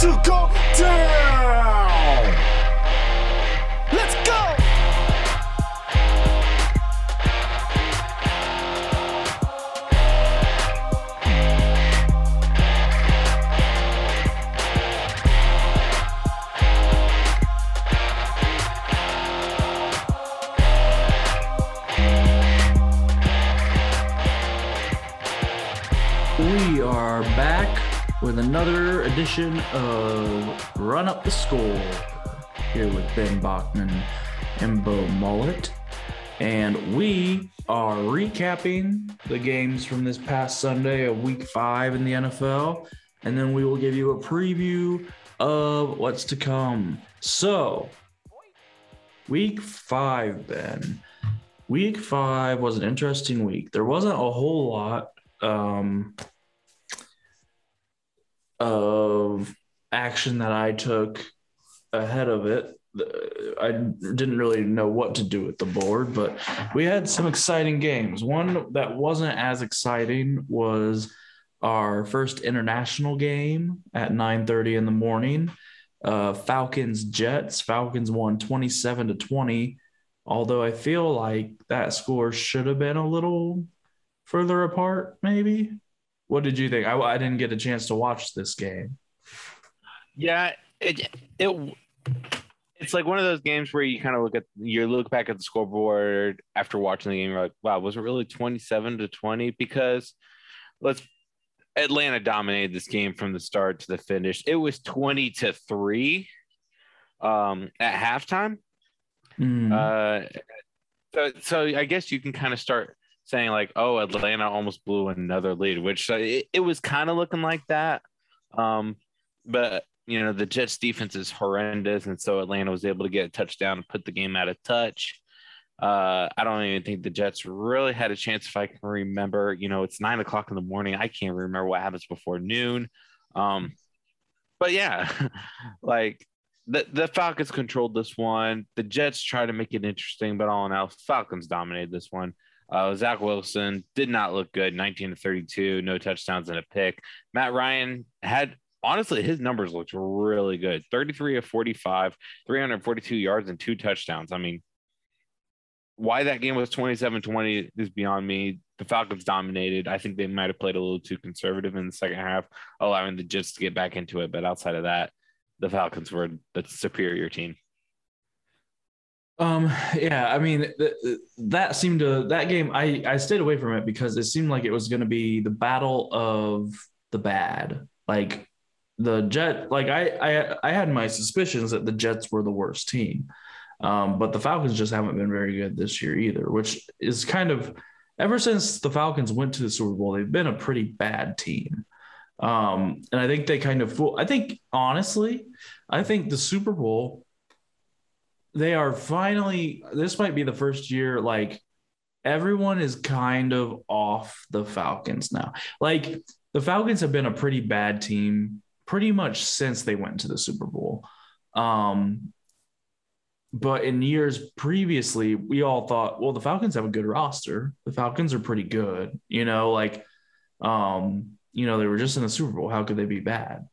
to go with another edition of Run Up the Score here with Ben Bachman and Bo Mullet. And we are recapping the games from this past Sunday of week five in the NFL. And then we will give you a preview of what's to come. So, week five, Ben. Week five was an interesting week. There wasn't a whole lot um, of action that I took ahead of it. I didn't really know what to do with the board, but we had some exciting games. One that wasn't as exciting was our first international game at 9:30 in the morning. Uh, Falcons Jets. Falcons won 27 to 20. Although I feel like that score should have been a little further apart, maybe. What did you think? I, I didn't get a chance to watch this game. Yeah, it it it's like one of those games where you kind of look at you look back at the scoreboard after watching the game. You're like, wow, was it really twenty seven to twenty? Because let's Atlanta dominated this game from the start to the finish. It was twenty to three um, at halftime. Mm. Uh, so, so I guess you can kind of start saying like, oh, Atlanta almost blew another lead, which uh, it, it was kind of looking like that. Um, but you know, the Jets defense is horrendous, and so Atlanta was able to get a touchdown and put the game out of touch. Uh, I don't even think the Jets really had a chance. If I can remember, you know, it's nine o'clock in the morning. I can't remember what happens before noon. Um, but yeah, like the the Falcons controlled this one. The Jets tried to make it interesting, but all in all, Falcons dominated this one. Uh, Zach Wilson did not look good, 19 to 32, no touchdowns and a pick. Matt Ryan had honestly his numbers looked really good 33 of 45, 342 yards and two touchdowns. I mean, why that game was 27 20 is beyond me. The Falcons dominated. I think they might have played a little too conservative in the second half, allowing the Jets to get back into it. But outside of that, the Falcons were the superior team. Um, yeah, I mean th- that seemed to that game. I I stayed away from it because it seemed like it was going to be the battle of the bad. Like the Jet, like I I I had my suspicions that the Jets were the worst team, um, but the Falcons just haven't been very good this year either. Which is kind of ever since the Falcons went to the Super Bowl, they've been a pretty bad team. Um, and I think they kind of fool. I think honestly, I think the Super Bowl they are finally this might be the first year like everyone is kind of off the Falcons now. Like the Falcons have been a pretty bad team pretty much since they went to the Super Bowl. Um but in years previously, we all thought, well, the Falcons have a good roster. The Falcons are pretty good, you know, like um, you know, they were just in the Super Bowl. How could they be bad?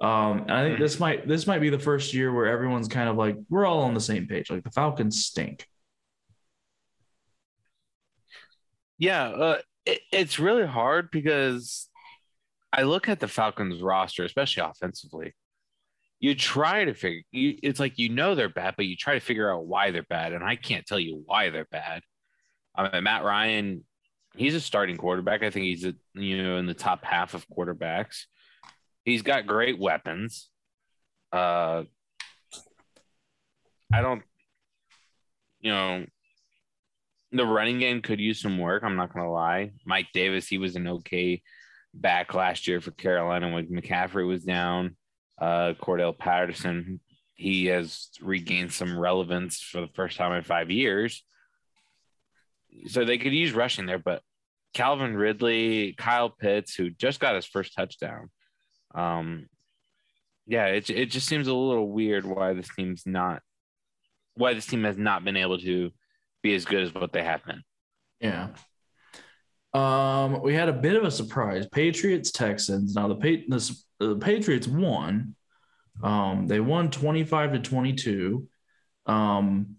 Um, I think this might this might be the first year where everyone's kind of like we're all on the same page. Like the Falcons stink. Yeah, uh, it, it's really hard because I look at the Falcons roster, especially offensively. You try to figure. You, it's like you know they're bad, but you try to figure out why they're bad, and I can't tell you why they're bad. I mean, Matt Ryan, he's a starting quarterback. I think he's a, you know in the top half of quarterbacks. He's got great weapons. Uh, I don't, you know, the running game could use some work. I'm not gonna lie. Mike Davis, he was an okay back last year for Carolina when McCaffrey was down. Uh, Cordarrelle Patterson, he has regained some relevance for the first time in five years. So they could use rushing there, but Calvin Ridley, Kyle Pitts, who just got his first touchdown. Um, yeah, it it just seems a little weird why this team's not why this team has not been able to be as good as what they have been. Yeah. Um, we had a bit of a surprise. Patriots Texans. Now the, the the Patriots won, Um, they won 25 to 22. Um,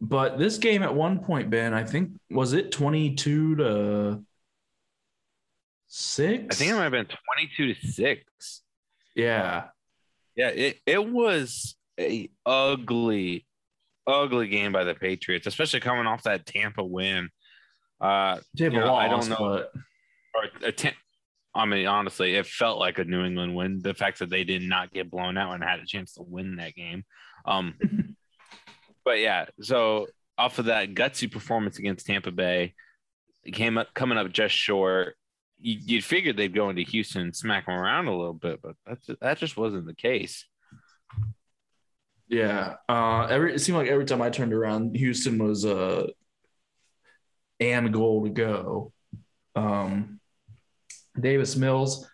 but this game at one point, Ben, I think was it 22 to six? I think it might have been 22 to 6. Yeah. Yeah, it, it was a ugly, ugly game by the Patriots, especially coming off that Tampa win. Uh, Tampa You know, I don't know. but or a ten, I mean, honestly, it felt like a New England win. The fact that they did not get blown out and had a chance to win that game. Um, but yeah, so off of that gutsy performance against Tampa Bay, came up coming up just short. You, you'd figured they'd go into Houston and smack them around a little bit, but that's that just wasn't the case. Yeah. Uh every it seemed like every time I turned around, Houston was uh and goal to go. Um Davis Mills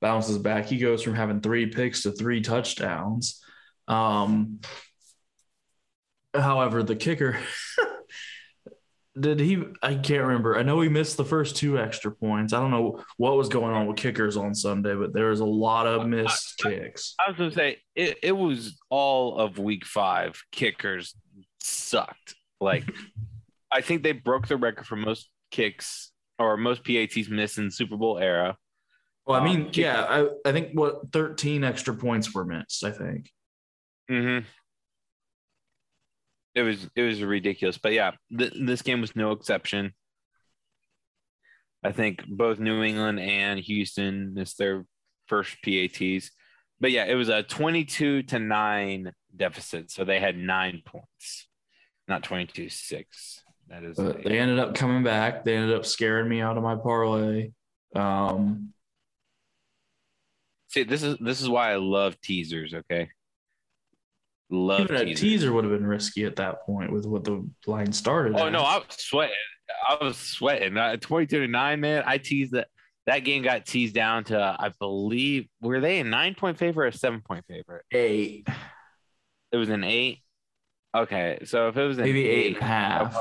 bounces back. He goes from having three picks to three touchdowns. Um however, the kicker did he I can't remember. I know he missed the first two extra points. I don't know what was going on with kickers on Sunday, but there was a lot of missed kicks. I was gonna say it, it was all of week five. Kickers sucked. Like I think they broke the record for most kicks or most PATs missed in Super Bowl era. Well, I mean, Um, yeah, I, I think what 13 extra points were missed, I think. Mm-hmm. It was it was ridiculous, but yeah, th- this game was no exception. I think both New England and Houston missed their first PATs, but yeah, it was a twenty-two to nine deficit, so they had nine points, not twenty-two six. That is But they ended up coming back. They ended up scaring me out of my parlay. Um, see this is this is why I love teasers. Okay, love even a teasers. teaser would have been risky at that point with what the line started. Oh at. no, I was sweating. I was sweating. Uh, Twenty-two to nine, man. I teased that. That game got teased down to, I believe, were they a nine-point favorite or a seven-point favorite? eight, It was an eight. Okay, so if it was an maybe eight eight, and a half.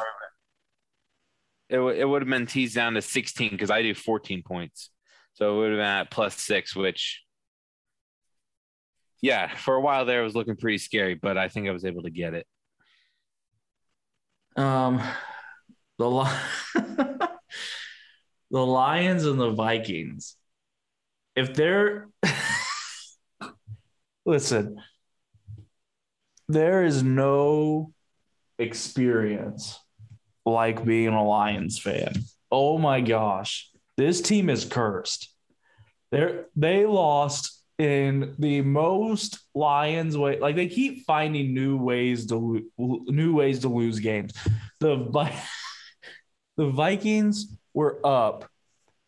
it would it would have been teased down to sixteen because I do fourteen points, so it would have been at plus six, which. Yeah, for a while there, it was looking pretty scary, but I think I was able to get it. Um, the li- the Lions and the Vikings. If they're listen, there is no experience like being a Lions fan. Oh my gosh, this team is cursed. They they lost in the most Lions way. Like they keep finding new ways to new ways to lose games. The the Vikings were up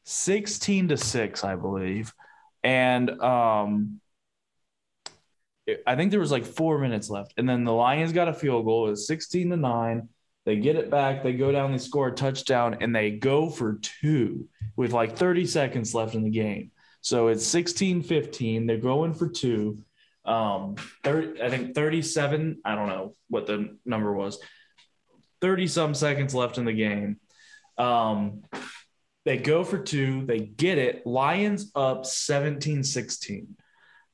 16 to 6, I believe. And um I think there was like 4 minutes left and then the Lions got a field goal. It was 16 to 9. They get it back, they go down, they score a touchdown and they go for two with like 30 seconds left in the game. So it's 16-15. They're going for two. Um 30, I think 37, I don't know what the number was. 30 some seconds left in the game. Um, they go for two, they get it. Lions up 17 16.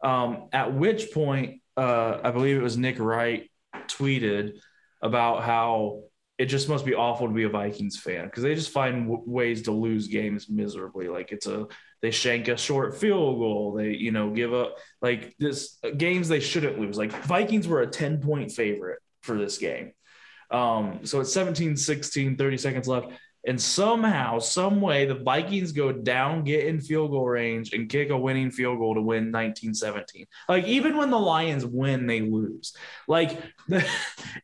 Um, at which point, uh, I believe it was Nick Wright tweeted about how it just must be awful to be a Vikings fan because they just find w- ways to lose games miserably. Like it's a, they shank a short field goal. They, you know, give up like this games they shouldn't lose. Like Vikings were a 10 point favorite for this game. Um, so it's 17 16, 30 seconds left. And somehow, some way, the Vikings go down, get in field goal range, and kick a winning field goal to win 19 17. Like, even when the Lions win, they lose. Like, it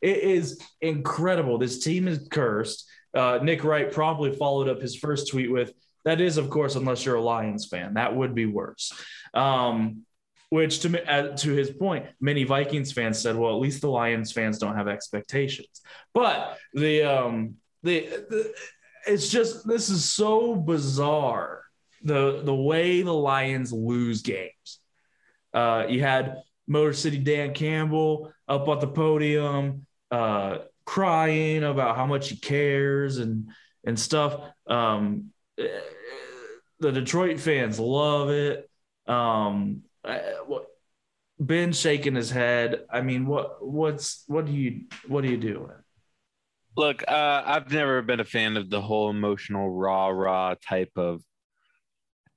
is incredible. This team is cursed. Uh, Nick Wright promptly followed up his first tweet with, that is, of course, unless you're a Lions fan. That would be worse. Um, which to uh, to his point, many Vikings fans said, "Well, at least the Lions fans don't have expectations." But the um the, the it's just this is so bizarre the the way the Lions lose games. Uh, you had Motor City Dan Campbell up at the podium, uh, crying about how much he cares and and stuff. Um, the Detroit fans love it. Um, Ben shaking his head. I mean, what what's what do you what are you doing? Look, uh, I've never been a fan of the whole emotional rah rah type of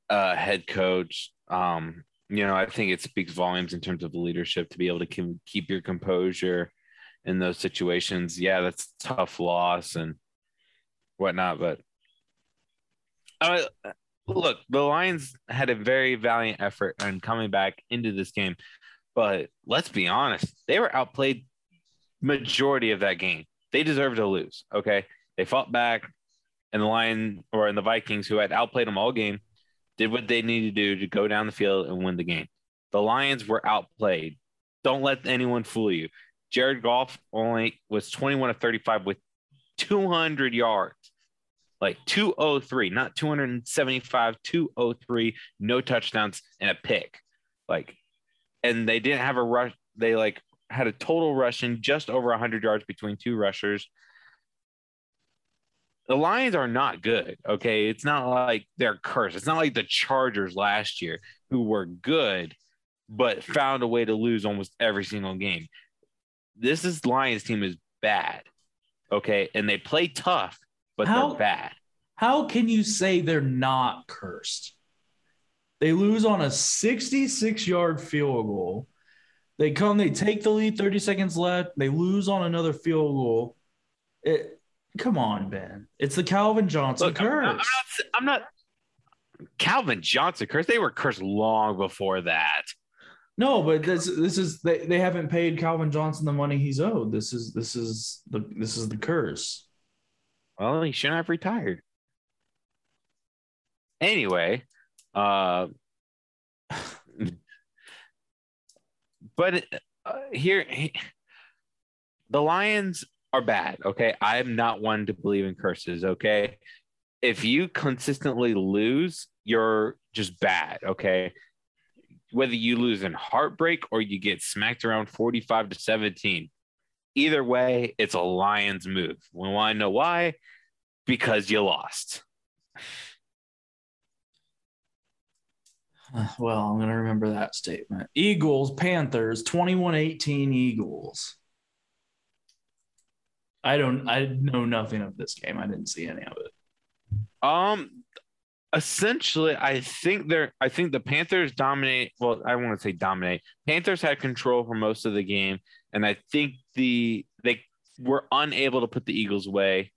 uh, head coach. Um, you know, I think it speaks volumes in terms of the leadership to be able to keep, your composure in those situations. Yeah, that's tough loss and whatnot, but uh, look, the Lions had a very valiant effort in coming back into this game, but let's be honest, they were outplayed majority of that game. They deserved to lose. Okay, they fought back, and the Lion or in the Vikings, who had outplayed them all game, did what they needed to do to go down the field and win the game. The Lions were outplayed. Don't let anyone fool you. Jared Goff only was 21 of 35 with 200 yards, like 203, not 275, 203, no touchdowns and a pick. Like, and they didn't have a rush. They like had a total rushing just over 100 yards between two rushers. The Lions are not good. Okay. It's not like they're cursed. It's not like the Chargers last year who were good, but found a way to lose almost every single game this is Lions team is bad. Okay. And they play tough, but How- they're bad. How can you say they're not cursed? They lose on a 66 yard field goal. They come, they take the lead, 30 seconds left. They lose on another field goal. It, come on, Ben. It's the Calvin Johnson Look, I'm, curse. I'm not, I'm not Calvin Johnson curse. They were cursed long before that. No, but this this is they, they haven't paid Calvin Johnson the money he's owed. This is this is the this is the curse. Well, he shouldn't have retired. Anyway, uh, but uh, here, the Lions are bad. Okay, I am not one to believe in curses. Okay, if you consistently lose, you're just bad. Okay, whether you lose in heartbreak or you get smacked around forty-five to seventeen, either way, it's a Lions move. We want to know why? Because you lost. Uh, Well, I'm going to remember that statement. Eagles, Panthers, 21 18 Eagles. I don't, I know nothing of this game. I didn't see any of it. Um, essentially, I think they're. I think the Panthers dominate. Well, I want to say dominate. Panthers had control for most of the game, and I think the they were unable to put the Eagles away.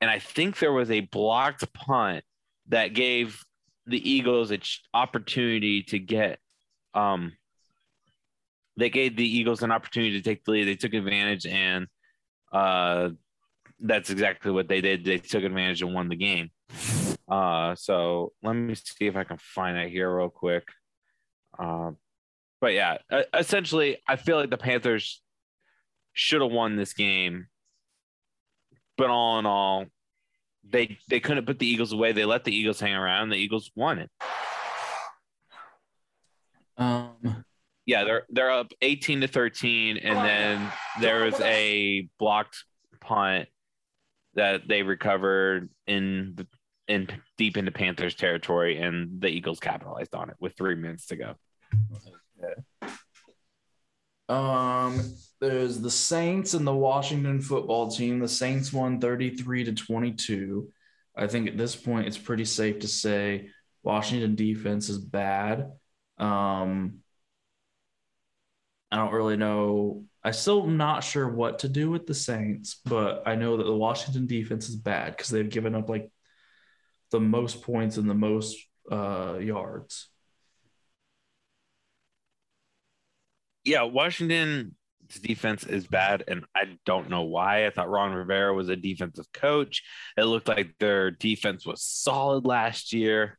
And I think there was a blocked punt that gave the Eagles an opportunity to get. Um, they gave the Eagles an opportunity to take the lead. They took advantage, and uh, that's exactly what they did. They took advantage and won the game. Uh, so let me see if I can find it here real quick. Uh, but yeah, essentially, I feel like the Panthers should have won this game, but all in all, they they couldn't put the Eagles away. They let the Eagles hang around. The Eagles won it. Um, Yeah, they're they're up eighteen to thirteen, and then there was a blocked punt that they recovered in the in deep into Panthers territory, and the Eagles capitalized on it with three minutes to go. um, there's the Saints and the Washington football team. The Saints won 33 to 22. I think at this point, it's pretty safe to say Washington defense is bad. Um, I don't really know. I still am not sure what to do with the Saints, but I know that the Washington defense is bad because they've given up like the most points and the most uh, yards. Yeah, Defense is bad, and I don't know why. I thought Ron Rivera was a defensive coach. It looked like their defense was solid last year.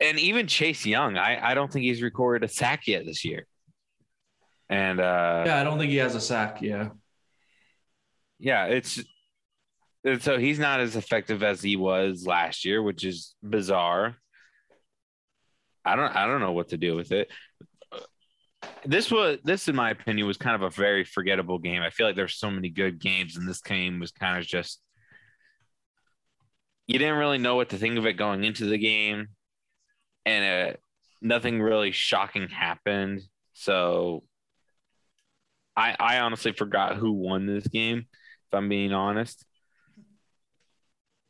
And even Chase Young, I, I don't think he's recorded a sack yet this year. And uh, Yeah, I don't think he has a sack. Yeah. yeah, it's and so he's not as effective as he was last year, which is bizarre. I don't I don't know what to do with it. This was this, in my opinion, was kind of a very forgettable game. I feel like there's so many good games, and this game was kind of just you didn't really know what to think of it going into the game, and uh, nothing really shocking happened. So I I honestly forgot who won this game, if I'm being honest.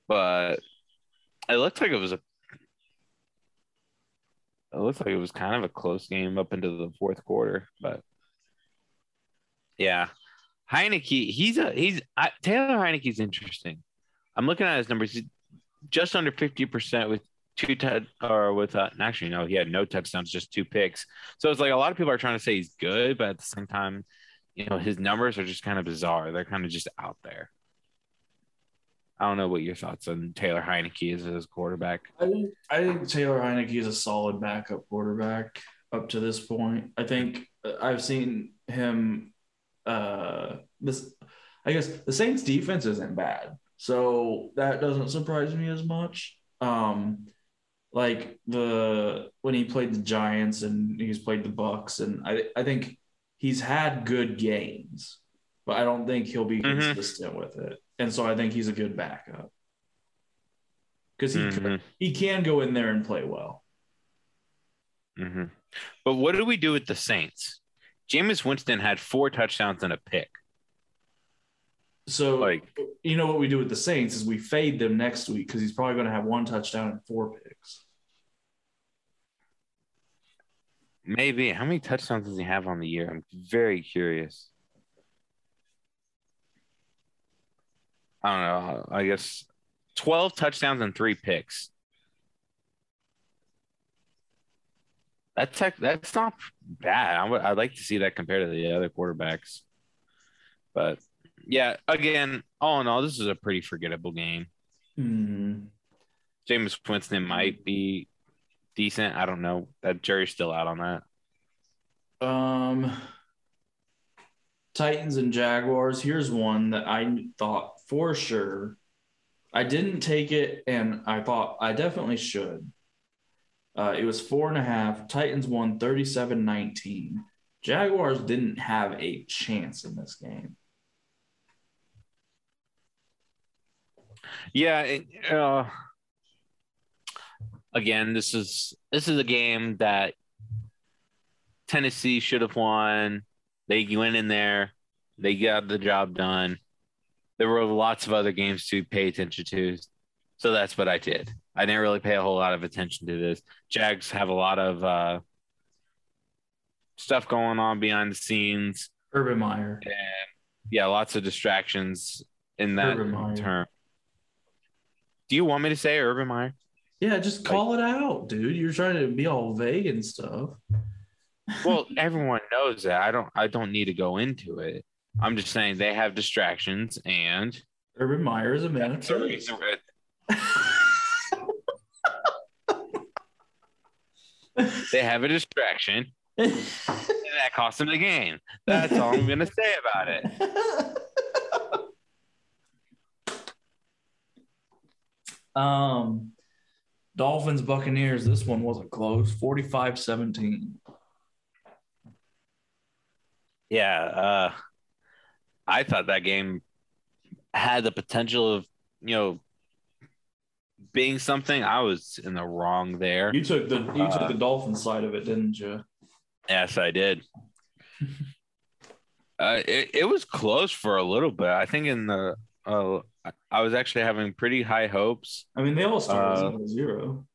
But it looked like it was a it looks like it was kind of a close game up into the fourth quarter, but yeah, Heineke, he's a he's I, Taylor Heineke's interesting. I'm looking at his numbers, he's just under fifty percent with two touch or with uh, actually no, he had no touchdowns, just two picks. So it's like a lot of people are trying to say he's good, but at the same time, you know, his numbers are just kind of bizarre. They're kind of just out there. I don't know what your thoughts on Taylor Heineke is as quarterback. I think I think Taylor Heineke is a solid backup quarterback up to this point. I think uh, I've seen him. Uh, this, I guess, the Saints' defense isn't bad, so that doesn't surprise me as much. Um, like the when he played the Giants and he's played the Bucks, and I I think he's had good games, but I don't think he'll be Mhm. consistent with it. And so I think he's a good backup because he Mhm. he can go in there and play well. hmm But what do we do with the Saints? Jameis Winston had four touchdowns and a pick. So Like- you know what we do with the Saints is we fade them next week because he's probably going to have one touchdown and four picks. Maybe. How many touchdowns does he have on the year? I'm very curious. I don't know. I guess 12 touchdowns and three picks. That's tech, that's not bad. I would I'd like to see that compared to the other quarterbacks. But yeah, again, all in all, this is a pretty forgettable game. Hmm. James Winston might be decent. I don't know. That jury's still out on that. Um, Titans and Jaguars. Here's one that I thought for sure. I didn't take it, and I thought I definitely should. Uh, it was four and a half. Titans won 37 19. Jaguars didn't have a chance in this game. Yeah. It, uh, again, this is this is a game that Tennessee should have won. They went in there, they got the job done. There were lots of other games to pay attention to, so that's what I did. I didn't really pay a whole lot of attention to this. Jags have a lot of uh, stuff going on behind the scenes. Urban Meyer. and yeah, lots of distractions in that term. Do you want me to say Urban Meyer? Yeah, just call it out, dude. You're trying to be all vague and stuff. Well, everyone knows that. I don't. I don't need to go into it. I'm just saying they have distractions, and Urban Meyer is a man of that's the taste. reason- they have a distraction, and that cost them the game. That's all I'm gonna say about it. um, Dolphins Buccaneers. This one wasn't close. 45-17. Yeah, uh, I thought that game had the potential of you know being something. I was in the wrong there. You took the you Uh, took the Dolphins side of it, didn't you? Yes, I did. uh, it, it was close for a little bit. I think in the uh, I- was actually having pretty high hopes. I mean, they all started Uh, zero zero.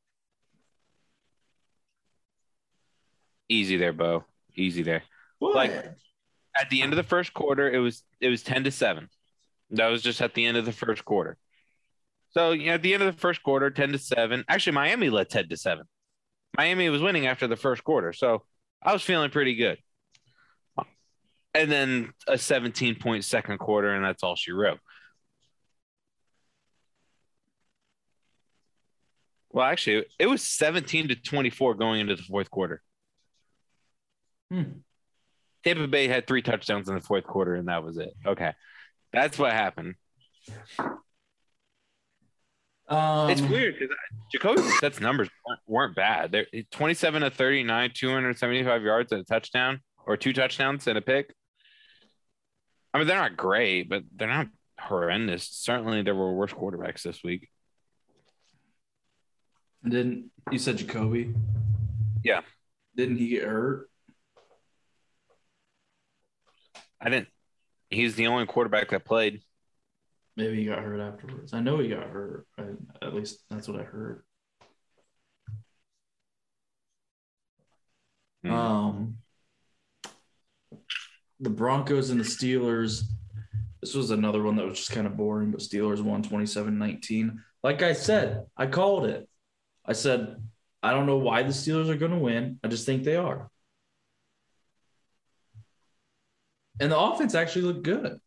Easy there, Bo. Easy there. What? like- At the end of the first quarter, it was it was ten to seven. That was just at the end of the first quarter. So you know, at the end of the first quarter, ten to seven. Actually, Miami led ten to seven. Miami was winning after the first quarter, so I was feeling pretty good. And then a 17 point second quarter, and that's all she wrote. Well, actually, it was 17 to 24 going into the fourth quarter. Hmm. Tampa Bay had three touchdowns in the fourth quarter, and that was it. Okay. That's what happened. Um, it's weird because Jacoby Brissett's numbers weren't, weren't bad. They're 27 to 39, 275 yards and a touchdown, or two touchdowns and a pick. I mean, they're not great, but they're not horrendous. Certainly, there were worse quarterbacks this week. Didn't you said Jacoby? Yeah. Didn't he get hurt? I didn't. He's the only quarterback that played. Maybe he got hurt afterwards. I know he got hurt. I, at least that's what I heard. Hmm. Um, the Broncos and the Steelers. This was another one that was just kind of boring, but Steelers won 27 19. Like I said, I called it. I said, I don't know why the Steelers are going to win. I just think they are. And the offense actually looked good.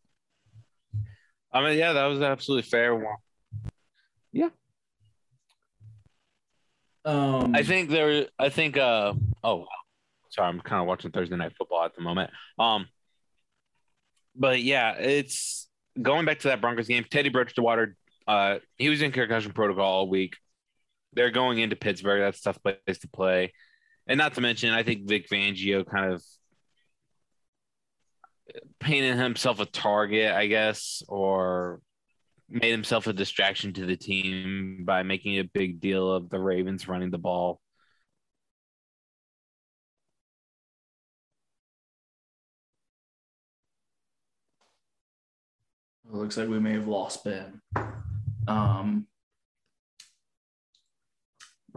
I mean, yeah, that was absolutely fair. one. Um, I think there. I think. Uh. Oh, sorry. I'm kind of watching Thursday night football at the moment. Um. But yeah, it's going back to that Broncos game. Teddy Bridgewater. Uh, he was in concussion protocol all week. They're going into Pittsburgh. That's a tough place to play, and not to mention, I think Vic Fangio kind of painted himself a target, I guess, or made himself a distraction to the team by making a big deal of the Ravens running the ball. It looks like we may have lost Ben. Um,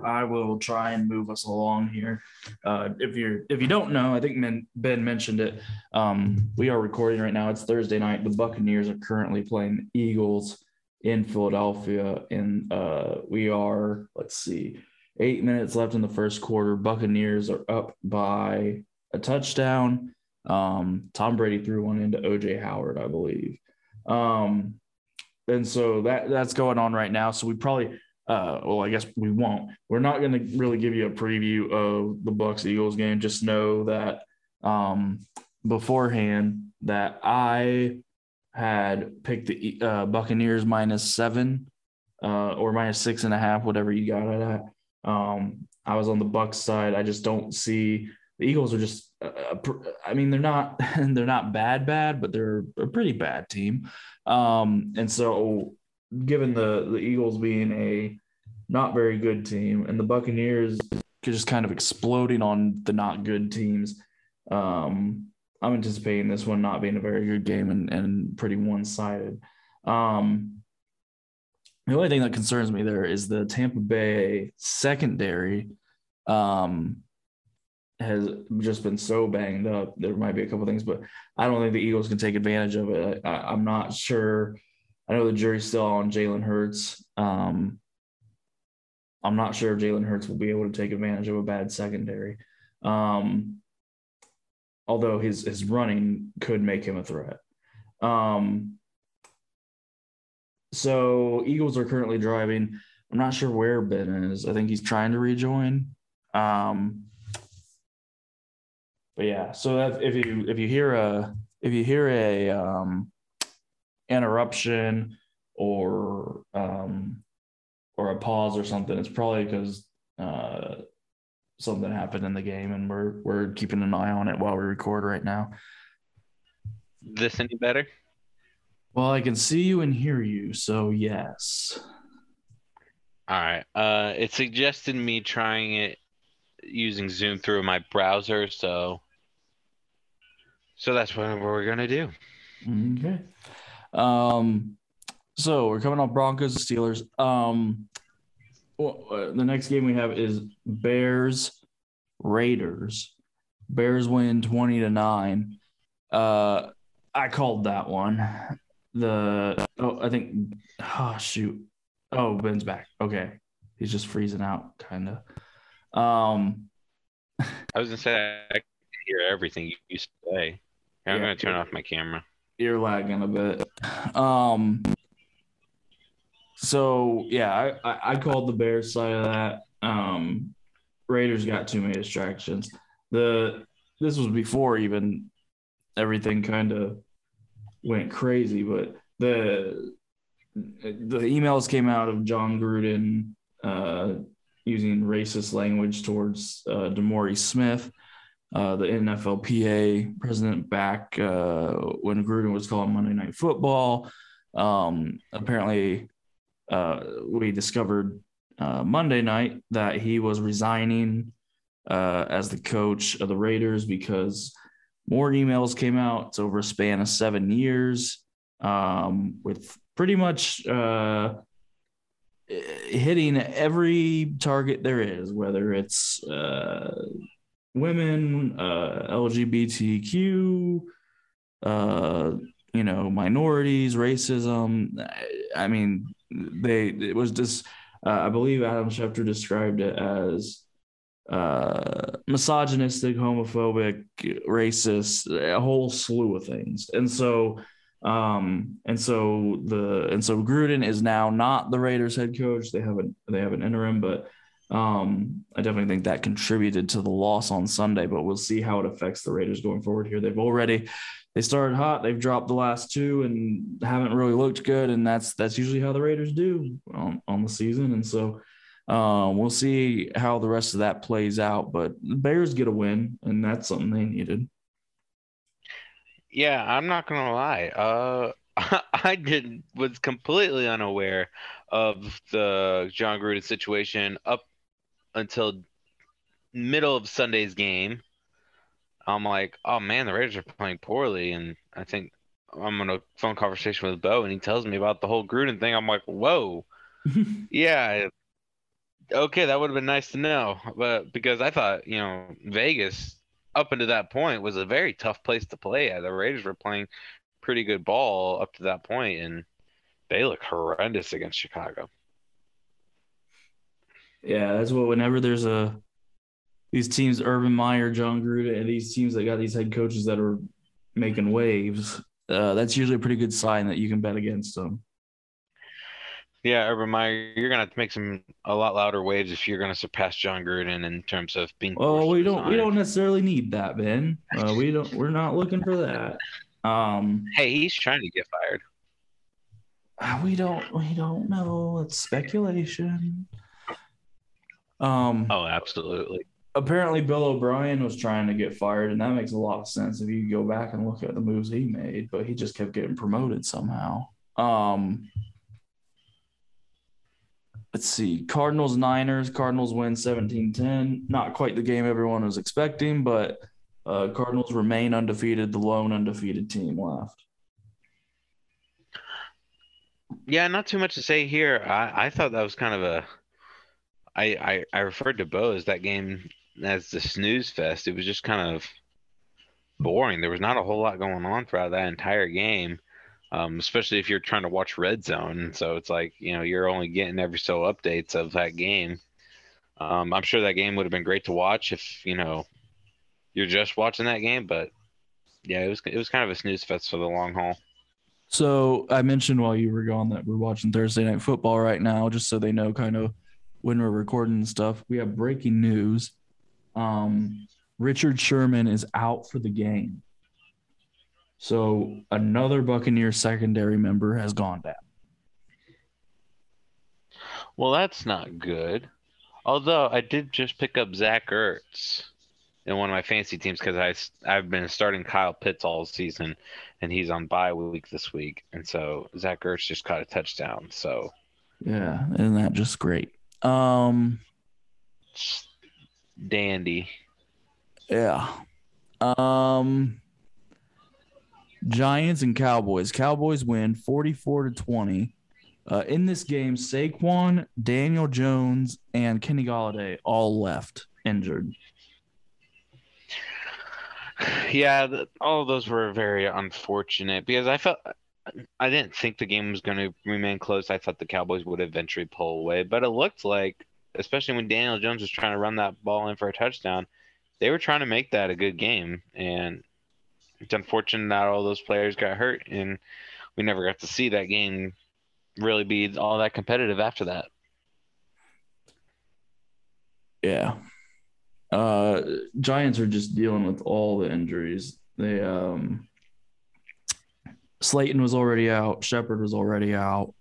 I will try and move us along here. Uh, if you're if you don't know, I think Ben, mentioned it. Um, we are recording right now. It's Thursday night. The Buccaneers are currently playing Eagles in Philadelphia, and uh, we are let's see, eight minutes left in the first quarter. Buccaneers are up by a touchdown. Um, Tom Brady threw one into OJ Howard, I believe. Um, and so that that's going on right now. So we probably, uh, well, I guess we won't. We're not going to really give you a preview of the Bucks Eagles game. Just know that um, beforehand that I had picked the uh, Buccaneers minus seven uh, or minus six and a half, whatever you got it at. Um, I was on the Bucks side. I just don't see the Eagles are just. Uh, I mean, they're not they're not bad, bad, but they're a pretty bad team. Um, and so, given the the Eagles being a not very good team, and the Buccaneers just kind of exploding on the not good teams, um, I'm anticipating this one not being a very good game and, and pretty one sided. Um, the only thing that concerns me there is the Tampa Bay secondary. Um, has just been so banged up. There might be a couple things, but I don't think the Eagles can take advantage of it. I, am not sure. I know the jury's still on Jalen Hurts. Um, I'm not sure if Jalen Hurts will be able to take advantage of a bad secondary. Um, although his his running could make him a threat. Um, so Eagles are currently driving. I'm not sure where Ben is. I think he's trying to rejoin. Um, but yeah, so if, if you if you hear a if you hear a um, interruption or um, or a pause or something, it's probably because uh, something happened in the game, and we're we're keeping an eye on it while we record right now. This any better? Well, I can see you and hear you, so yes. All right. Uh, it suggested me trying it using Zoom through my browser, so so that's what we're gonna do. Okay. Um, so we're coming off Broncos Steelers. Um, well, uh, the next game we have is Bears Raiders. Bears win twenty to nine. Uh, I called that one. The oh, I think oh shoot. Oh, Ben's back. Okay, he's just freezing out, kind of. Um, I was gonna say I can hear everything you used to say. I'm Yeah. gonna turn off my camera. You're lagging a bit. Um, so yeah, I, I, I called the Bears side of that. Um, Raiders got too many distractions. The this was before even everything kind of went crazy, but the the emails came out of Jon Gruden uh, using racist language towards uh, DeMaurice Smith uh, the NFLPA president back uh, when Gruden was calling Monday Night Football. Um, apparently, uh, we discovered uh, Monday night that he was resigning uh, as the coach of the Raiders because more emails came out. It's over a span of seven years um, with pretty much hitting every target there is, whether it's women, uh, LGBTQ, uh, you know, minorities, racism. I mean, they it was just. Uh, I believe Adam Schefter described it as uh, misogynistic, homophobic, racist, a whole slew of things. And so, um, and so the and so Gruden is now not the Raiders head coach. They have an they have an interim, but um, I definitely think that contributed to the loss on Sunday. But we'll see how it affects the Raiders going forward here. They've already they started hot. They've dropped the last two and haven't really looked good. And that's that's usually how the Raiders do on, on the season. And so um, we'll see how the rest of that plays out, but the Bears get a win, and that's something they needed. Yeah, I'm not gonna lie. Uh, I did was completely unaware of the Jon Gruden situation up until middle of Sunday's game. I'm like, oh man, the Raiders are playing poorly, and I think I'm on a phone conversation with Bo, and he tells me about the whole Gruden thing. I'm like, whoa, yeah, okay, that would have been nice to know. But because I thought, you know, Vegas up until that point was a very tough place to play at. The Raiders were playing pretty good ball up to that point, and they look horrendous against Chicago. Yeah, that's what. Whenever there's a these teams, Urban Meyer, Jon Gruden, and these teams that got these head coaches that are making waves, uh, that's usually a pretty good sign that you can bet against them. Yeah, Urban Meyer, you're gonna have to make some a lot louder waves if you're gonna surpass Jon Gruden in terms of being. Well, we don't we don't necessarily need that, Ben. Uh, we don't. We're not looking for that. Um, hey, he's trying to get fired. We don't. We don't know. It's speculation. Um. Oh, absolutely. Apparently, Bill O'Brien was trying to get fired, and that makes a lot of sense if you go back and look at the moves he made. But he just kept getting promoted somehow. Um let's see cardinals niners cardinals win 17-10 not quite the game everyone was expecting but uh, cardinals remain undefeated the lone undefeated team left yeah not too much to say here i, I thought that was kind of a I, I i referred to bo as that game as the snooze fest it was just kind of boring there was not a whole lot going on throughout that entire game um, especially if you're trying to watch Red Zone. So it's like you know you're only getting every so updates of that game. Um, I'm sure that game would have been great to watch if you know you're just watching that game, but yeah, it was it was kind of a snooze fest for the long haul. So I mentioned while you were gone that we're watching Thursday night football right now, just so they know kind of when we're recording and stuff. We have breaking news. Um, Richard Sherman is out for the game. So another Buccaneer secondary member has gone down. Well, that's not good. Although I did just pick up Zach Ertz in one of my fancy teams because I I've been starting Kyle Pitts all season, and he's on bye week this week, and so Zach Ertz just caught a touchdown. So yeah, isn't that just great? Um, dandy. Yeah. Um. Giants and Cowboys. Cowboys win 44 to 20. Uh, in this game, Saquon, Daniel Jones, and Kenny Golladay all left injured. Yeah, the, all of those were very unfortunate because I felt I didn't think the game was going to remain close. I thought the Cowboys would eventually pull away, but it looked like, especially when Daniel Jones was trying to run that ball in for a touchdown, they were trying to make that a good game. And it's unfortunate that all those players got hurt and we never got to see that game really be all that competitive after that. Yeah. Uh Giants are just dealing with all the injuries. They um Slayton was already out, Shepard was already out.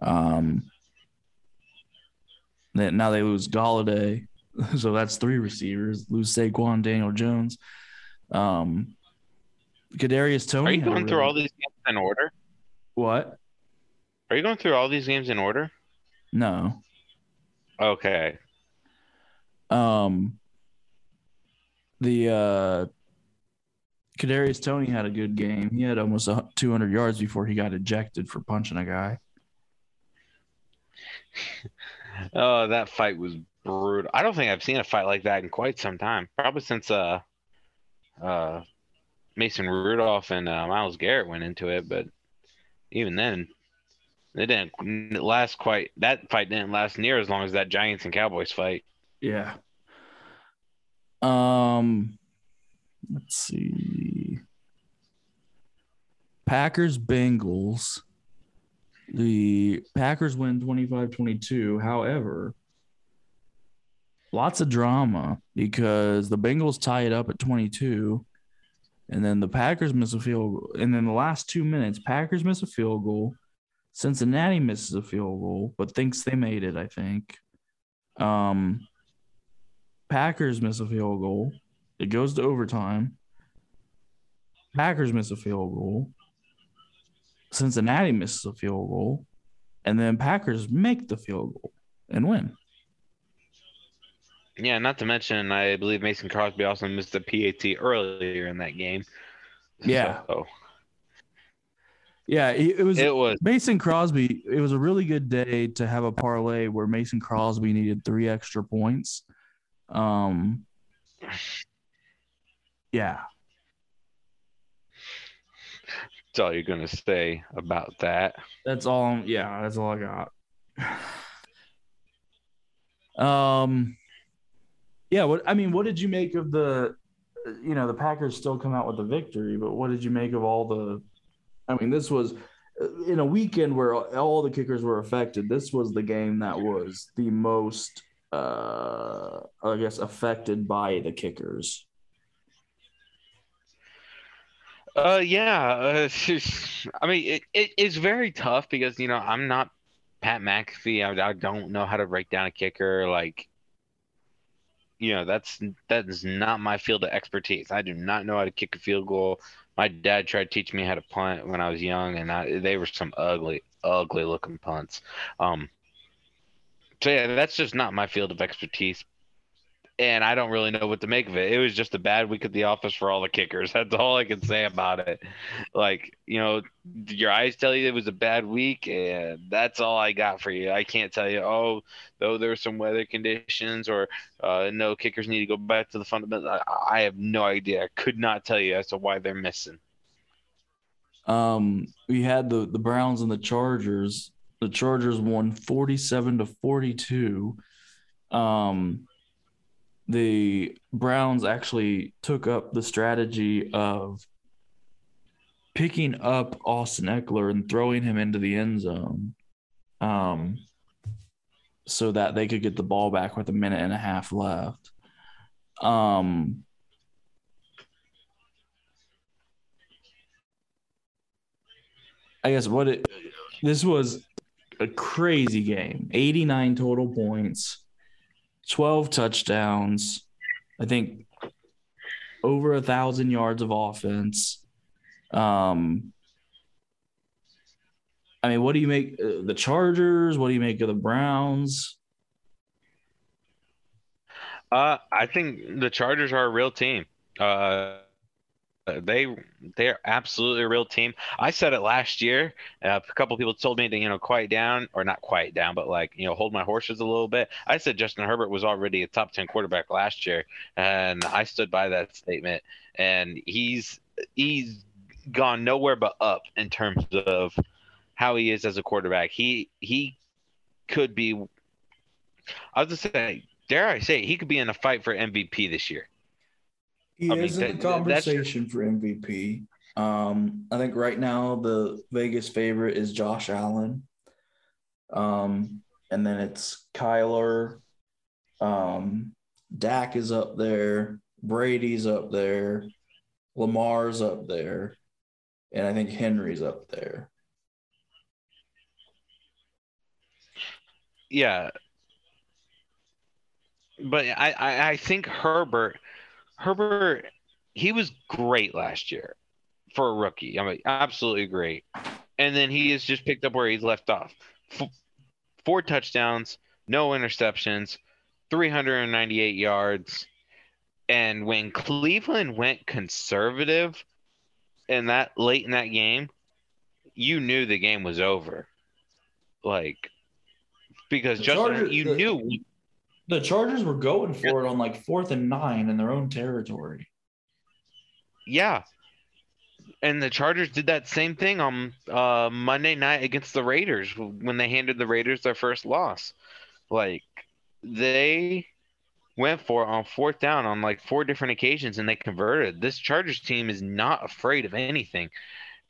Um that now they lose Golladay. So that's three receivers. Lose Saquon, Daniel Jones. Um Kadarius Toney. Are you going through all these games in order? What? Are you going through all these games in order? No. Okay. Um, the uh Kadarius Toney had a good game. He had almost 200 yards before he got ejected for punching a guy. Oh, that fight was brutal. I don't think I've seen a fight like that in quite some time. Probably since uh uh Mason Rudolph and uh, Myles Garrett went into it, but even then it didn't last quite that fight didn't last near as long as that Giants and Cowboys fight. Yeah. Um let's see. Packers Bengals. The Packers win 25-22. However, lots of drama because the Bengals tie it up at 22 and then the Packers miss a field goal. And then the last 2 minutes Packers miss a field goal. Cincinnati misses a field goal but thinks they made it, I think. Um Packers miss a field goal. It goes to overtime. Packers miss a field goal. Cincinnati misses a field goal. And then Packers make the field goal and win. Yeah, not to mention I believe Mason Crosby also missed a PAT earlier in that game. Yeah. So, Yeah, it, it was it was Mason Crosby. It was a really good day to have a parlay where Mason Crosby needed three extra points. Um, yeah, that's all you're gonna say about that. that's all. Yeah, that's all I got. Um, yeah. What I mean, what did you make of the? You know, the Packers still come out with the victory, but what did you make of all the? I mean, this was in a weekend where all the kickers were affected. This was the game that was the most, uh, I guess, affected by the kickers. Uh, yeah. Uh, I mean, it, it, it's very tough because you know I'm not Pat McAfee. I, I don't know how to break down a kicker. Like, you know, that's that is not my field of expertise. I do not know how to kick a field goal. My dad tried to teach me how to punt when I was young, and I, they were some ugly, ugly looking punts. Um, so yeah, that's just not my field of expertise and I don't really know what to make of it. It was just a bad week at the office for all the kickers. That's all I can say about it. Like, you know, your eyes tell you it was a bad week, and that's all I got for you. I can't tell you, oh, though there were some weather conditions or uh, no kickers need to go back to the fundamentals. I, I have no idea. I could not tell you as to why they're missing. Um, we had the the Browns and the Chargers. The Chargers won forty seven to forty two. Um, the Browns actually took up the strategy of picking up Austin Ekeler and throwing him into the end zone, um, so that they could get the ball back with a minute and a half left. Um, I guess what it this was a crazy game. 89 total points, 12 touchdowns. I think over a thousand yards of offense. Um, I mean, what do you make uh, the Chargers? What do you make of the Browns? Uh, I think the Chargers are a real team. Uh, they they're absolutely a real team. I said it last year. Uh, a couple people told me to you know quiet down or not quiet down, but like you know hold my horses a little bit. I said Justin Herbert was already a top ten quarterback last year, and I stood by that statement. And he's he's gone nowhere but up in terms of how he is as a quarterback. He he could be. I was just saying, dare I say, he could be in a fight for MVP this year. He I mean, is in that- the conversation for MVP. Um, I think right now the Vegas favorite is Josh Allen. Um, and then it's Kyler. Um, Dak is up there. Brady's up there. Lamar's up there. And I think Henry's up there. Yeah. But I, I, I think Herbert Herbert he was great last year for a rookie. I mean absolutely great. And then he has just picked up where he's left off. F- four touchdowns, no interceptions, 398 yards. And when Cleveland went conservative in that late in that game, you knew the game was over. Like because Justin, Chargers- you the- knew The Chargers were going for it on like fourth and nine in their own territory. Yeah. And the Chargers did that same thing on uh, Monday night against the Raiders when they handed the Raiders their first loss. Like they went for it on fourth down on like four different occasions and they converted. This Chargers team is not afraid of anything.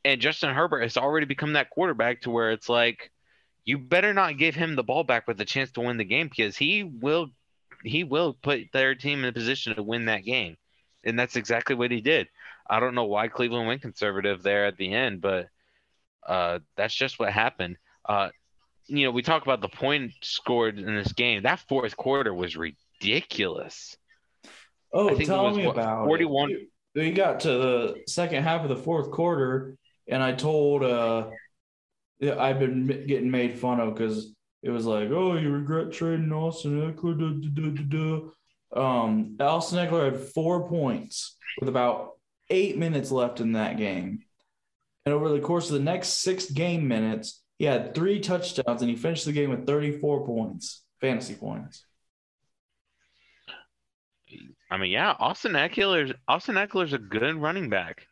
And Justin Herbert has already become that quarterback to where it's like you better not give him the ball back with a chance to win the game because he will he will put their team in a position to win that game. And that's exactly what he did. I don't know why Cleveland went conservative there at the end, but uh, that's just what happened. Uh, you know, we talk about the point scored in this game. That fourth quarter was ridiculous. Oh, I think it tell was, me what, about 41 it. We we got to the second half of the fourth quarter, and I told uh, yeah, I've been getting made fun of because it was like, oh, you regret trading Austin Ekeler. Da, da, da. Um, Austin Ekeler had four points with about eight minutes left in that game, and over the course of the next six game minutes, he had three touchdowns, and he finished the game with thirty-four points, fantasy points. I mean, yeah, Austin Ekeler's Austin Ekeler's a good running back.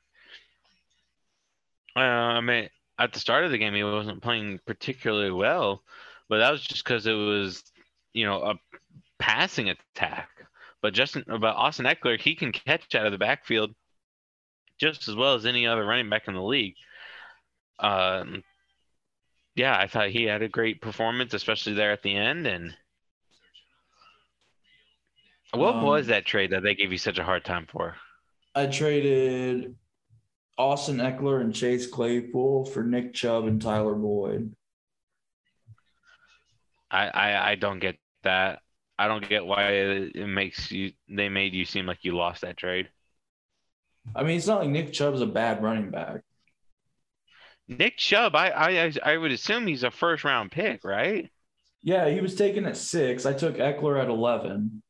Uh, I mean, at the start of the game, he wasn't playing particularly well, but that was just because it was, you know, a passing attack. But Justin, but Austin Ekeler, he can catch out of the backfield just as well as any other running back in the league. Um, yeah, I thought he had a great performance, especially there at the end. And what Um, was that trade that they gave you such a hard time for? I traded Austin Ekeler and Chase Claypool for Nick Chubb and Tyler Boyd. I, I, I don't get that. I don't get why it, makes you they made you seem like you lost that trade. I mean, it's not like Nick Chubb's a bad running back. Nick Chubb, I, I I would assume he's a first round pick, right? Yeah, he was taken at six. I took Ekeler at eleven.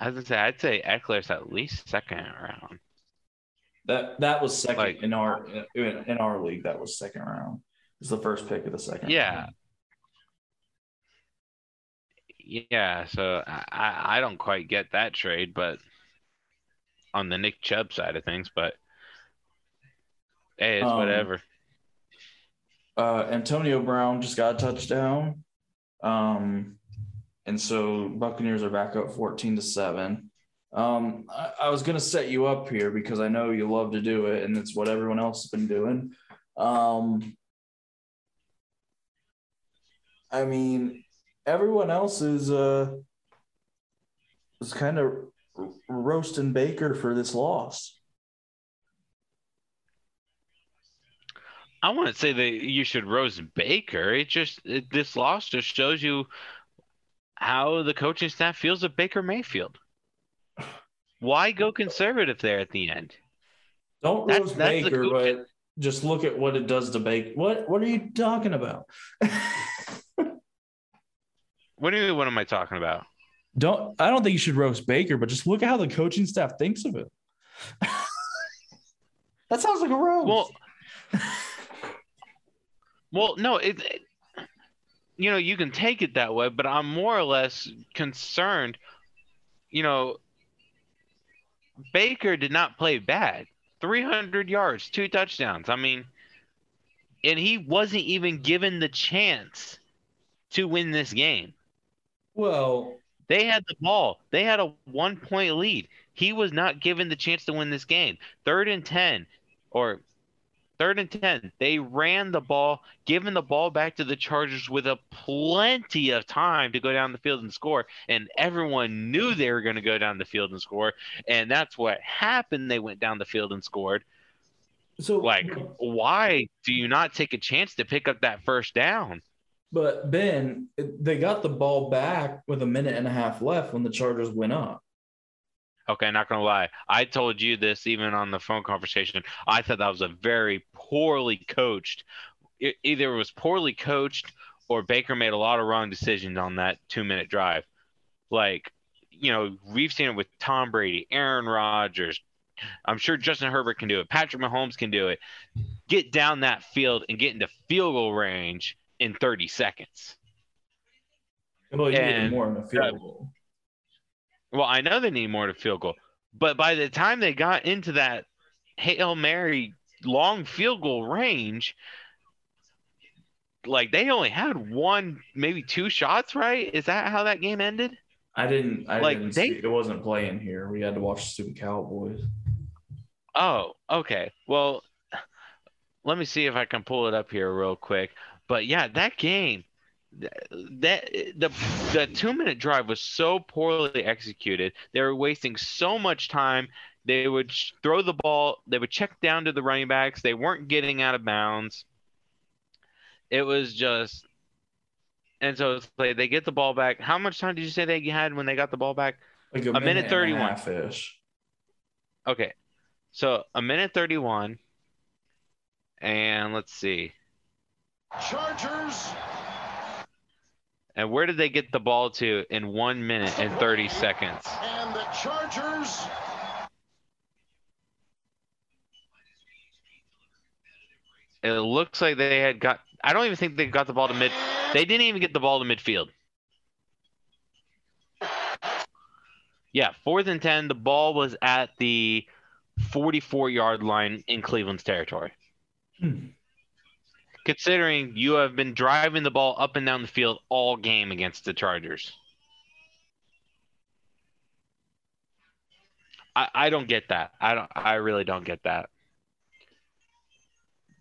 As I was gonna say I'd say Ekeler's at least second round. That that was second Like- in our in, in our league. That was second round. It was the first pick of the second. Yeah. round. Yeah, so I, I don't quite get that trade, but on the Nick Chubb side of things, but hey, it's Um, whatever. Uh, Antonio Brown just got a touchdown. Um, and so Buccaneers are back up 14 to 7. Um, I, I was going to set you up here because I know you love to do it, and it's what everyone else has been doing. Um, I mean, everyone else is uh is kind of roasting Baker for this loss. I wouldn't say that you should roast Baker. It just it, this loss just shows you how the coaching staff feels of Baker Mayfield. Why go conservative there at the end? Don't That's- roast that's Baker, but just look at what it does to Baker. What What are you talking about? What do you? What am I talking about? don't I don't think you should roast Baker, but just look at how the coaching staff thinks of it. that sounds like a roast. Well, well, no, it, it- you know, you can take it that way, but I'm more or less concerned. You know, Baker did not play bad. 300 yards, two touchdowns. I mean, and he wasn't even given the chance to win this game. well, They had the ball. They had a one point lead. He was not given the chance to win this game. Third and 10 or third and 10. They ran the ball, giving the ball back to the Chargers with a plenty of time to go down the field and score. And everyone knew they were going to go down the field and score. And that's what happened. They went down the field and scored. so Like, why do you not take a chance to pick up that first down? but Ben, they got the ball back with a minute and a half left when the Chargers went up. Okay, not gonna lie. I told you this even on the phone conversation. I thought that was a very poorly coached. e- Either it was poorly coached or Baker made a lot of wrong decisions on that two minute drive. Like you know, we've seen it with Tom Brady, Aaron Rodgers. I'm sure Justin Herbert can do it. Patrick Mahomes can do it. Get down that field and get into field goal range in 30 seconds. Well, you And- more in a field goal. Well, I know they need more to field goal, but by the time they got into that Hail Mary long field goal range, like they only had one, maybe two shots, right? Is that how that game ended? I didn't. I Like, didn't they- see. It wasn't playing here. We had to watch the stupid Cowboys. Oh, okay. Well, let me see if I can pull it up here real quick. But yeah, that game, that the the two minute drive was so poorly executed. They were wasting so much time. They would sh- throw the ball. They would check down to the running backs. They weren't getting out of bounds. It was just, and so it's like they get the ball back. How much time did you say they had when they got the ball back? Like a, minute minute, 31. and a half ish. Okay. So a minute 31. And let's see. Chargers. And where did they get the ball to in one minute and 30 seconds? And the Chargers. It looks like they had got, I don't even think they got the ball to mid. They didn't even get the ball to midfield. Yeah, fourth and 10. The ball was at the 44 yard line in Cleveland's territory. Hmm. Considering you have been driving the ball up and down the field all game against the Chargers. I, I don't get that. I don't I really don't get that.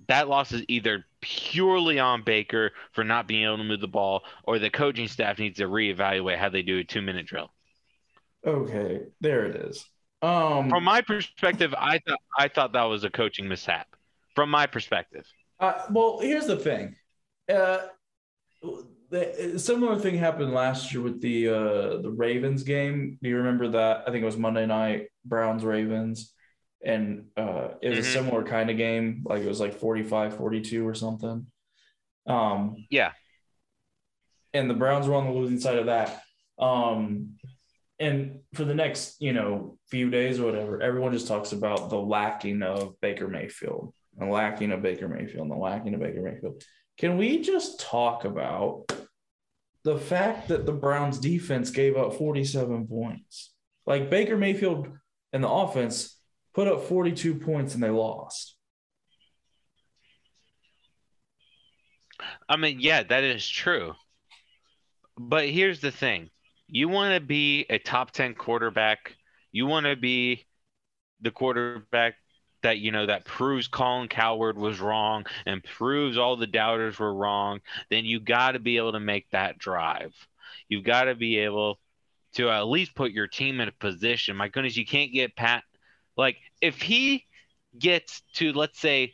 That loss is either purely on Baker for not being able to move the ball, or the coaching staff needs to reevaluate how they do a two minute drill. Okay, there it is. Um, From my perspective, I thought I thought that was a coaching mishap. From my perspective. Uh, well, here's the thing. Uh, the, similar thing happened last year with the uh, the Ravens game. Do you remember that? I think it was Monday night, Browns Ravens, and uh, it was Mhm. a similar kind of game. Like it was like 45-42 or something. Um, Yeah. and the Browns were on the losing side of that. Um, and for the next, you know, few days or whatever, everyone just talks about the lacking of Baker Mayfield, the lacking of Baker Mayfield, and the lacking of Baker Mayfield. Can we just talk about the fact that the Browns defense gave up 47 points? Like Baker Mayfield and the offense put up 42 points and they lost. I mean, yeah, that is true. But here's the thing. You want to be a top 10 quarterback. You want to be the quarterback that, you know, that proves Colin Cowherd was wrong and proves all the doubters were wrong. Then you got to be able to make that drive. You've got to be able to at least put your team in a position. My goodness, you can't get Pat. Like, if he gets to, let's say,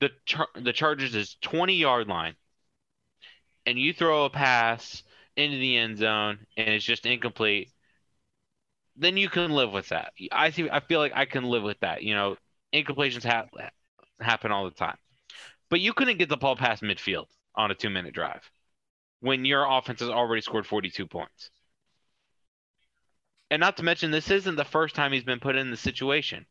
the char- the Chargers is 20 yard line, and you throw a pass into the end zone and it's just incomplete, then you can live with that. I see. I feel like I can live with that. You know, incompletions ha- happen all the time, but you couldn't get the ball past midfield on a two minute drive when your offense has already scored 42 points. And not to mention, this isn't the first time he's been put in the situation.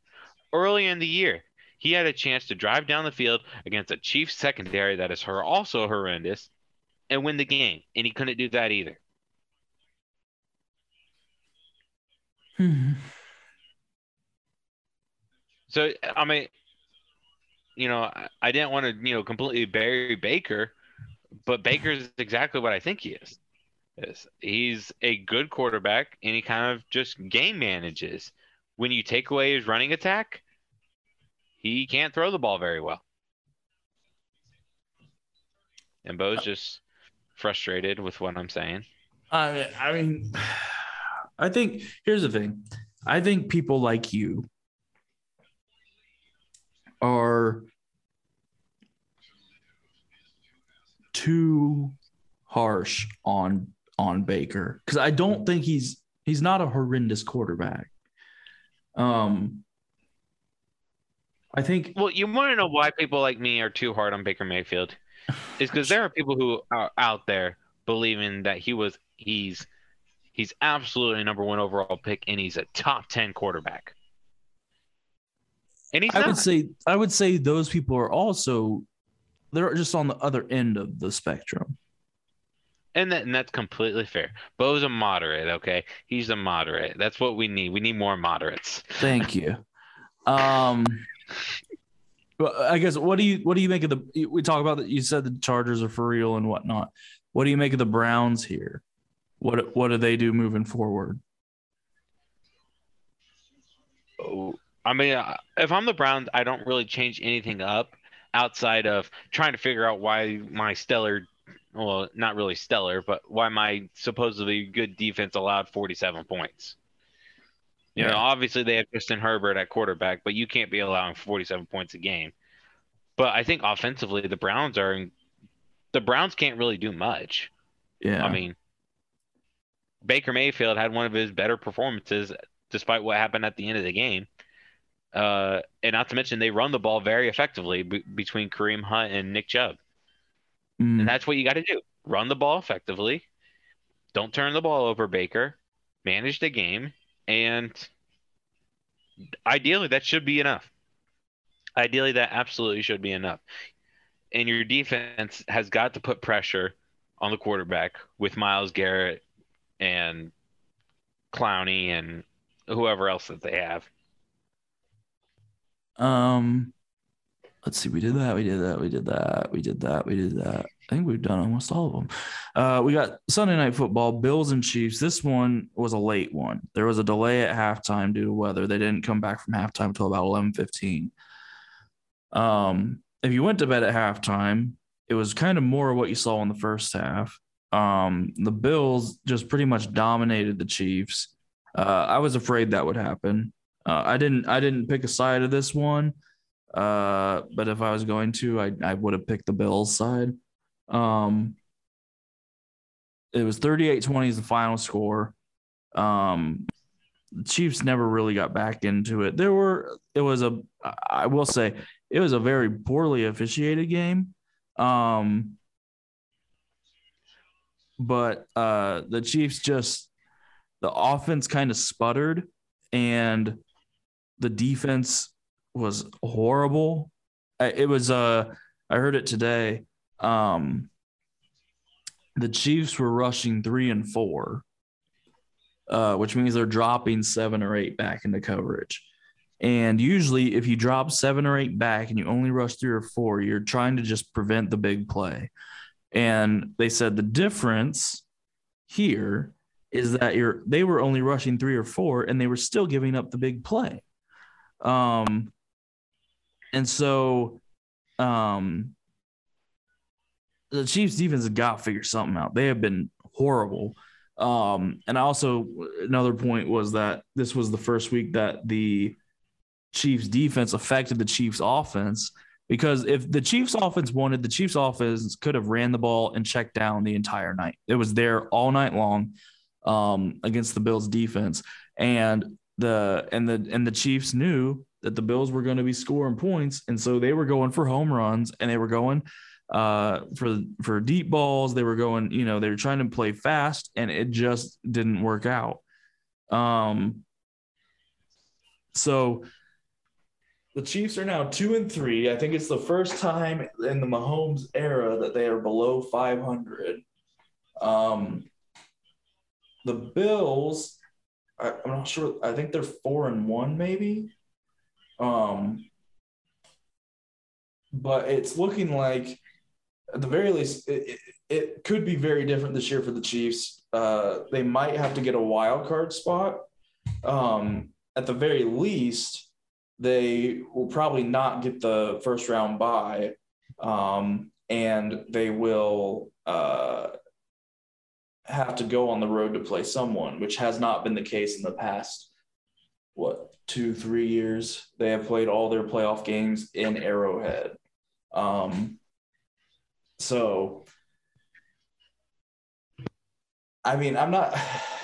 Early in the year, he had a chance to drive down the field against a Chiefs secondary that is her also horrendous and win the game, and he couldn't do that either. So I mean, you know, I, I didn't want to you know completely bury Baker, but Baker is exactly what I think he is. He's a good quarterback, and he kind of just game manages. When you take away his running attack, he can't throw the ball very well. And Bo's uh, just frustrated with what I'm saying. I I mean, I think here's the thing. I think people like you are too harsh on on Baker because I don't think he's he's not a horrendous quarterback. Um, I think Well, you want to know why people like me are too hard on Baker Mayfield? Is because there are people who are out there believing that he was he's He's absolutely a number one overall pick, and he's a top ten quarterback. And he's I not. would say I would say those people are also they're just on the other end of the spectrum. And that and that's completely fair. Bo's a moderate, okay? He's a moderate. That's what we need. We need more moderates. Thank you. Um, well, I guess what do you what do you make of the? We talk about that. You said the Chargers are for real and whatnot. What do you make of the Browns here? What what do they do moving forward? Oh, I mean, uh, if I'm the Browns, I don't really change anything up outside of trying to figure out why my stellar, well, not really stellar, but why my supposedly good defense allowed 47 points. You know, obviously they have Justin Herbert at quarterback, but you can't be allowing 47 points a game. But I think offensively, the Browns are, the Browns can't really do much. Yeah, I mean, Baker Mayfield had one of his better performances despite what happened at the end of the game. Uh, and not to mention, they run the ball very effectively b- between Kareem Hunt and Nick Chubb. Mm, And that's what you got to do run the ball effectively. Don't turn the ball over, Baker. Manage the game. And ideally, that should be enough. Ideally, that absolutely should be enough. And your defense has got to put pressure on the quarterback with Myles Garrett and Clowney and whoever else that they have. Um, let's see. We did that. We did that. We did that. We did that. We did that. I think we've done almost all of them. Uh, we got Sunday night football, Bills and Chiefs. This one was a late one. There was a delay at halftime due to weather. They didn't come back from halftime until about eleven fifteen. Um, if you went to bed at halftime, it was kind of more what you saw in the first half. Um, the Bills just pretty much dominated the Chiefs. Uh, I was afraid that would happen. Uh, I didn't. I didn't pick a side of this one. Uh, but if I was going to, I I would have picked the Bills side. Um, it was 38-20 is the final score. Um, the Chiefs never really got back into it. There were. It was a. I will say it was a very poorly officiated game. Um, but uh, the Chiefs just the offense kind of sputtered and the defense was horrible. It was uh I heard it today. Um the Chiefs were rushing 3 and 4. Uh which means they're dropping 7 or 8 back into coverage. And usually if you drop 7 or 8 back and you only rush 3 or 4, you're trying to just prevent the big play. And they said the difference here is that you're they were only rushing three or four and they were still giving up the big play. Um and so um the Chiefs defense has got to figure something out. They have been horrible. Um and also another point was that this was the first week that the Chiefs defense affected the Chiefs offense because if the Chiefs offense wanted, the Chiefs offense could have ran the ball and checked down the entire night. It was there all night long um, against the Bills defense, and the and the and the Chiefs knew that the Bills were going to be scoring points, and so they were going for home runs and they were going uh, for for deep balls. They were going, you know, they were trying to play fast, and it just didn't work out. Um, so the Chiefs are now two and three. I think it's the first time in the Mahomes era that they are below 500. Um, the Bills, I, I'm not sure. I think they're four and one, maybe. Um, but it's looking like, at the very least, it, it, it could be very different this year for the Chiefs. Uh, they might have to get a wild card spot. Um, at the very least, they will probably not get the first round bye, um, and they will uh, have to go on the road to play someone, which has not been the case in the past. What two, three years? They have played all their playoff games in Arrowhead. Um, so, I mean, I'm not,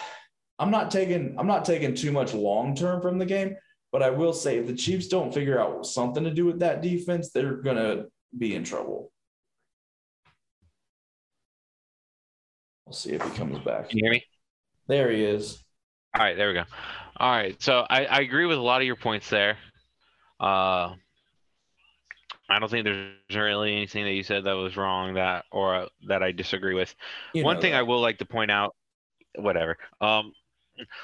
I'm not taking, I'm not taking too much long term from the game. But I will say, if the Chiefs don't figure out something to do with that defense, they're gonna be in trouble. We'll see if he comes back. Can you hear me? There he is. All right, there we go. All right, so I, I agree with a lot of your points there. Uh, I don't think there's really anything that you said that was wrong that or uh, that I disagree with. You one thing that. I will like to point out, whatever. Um,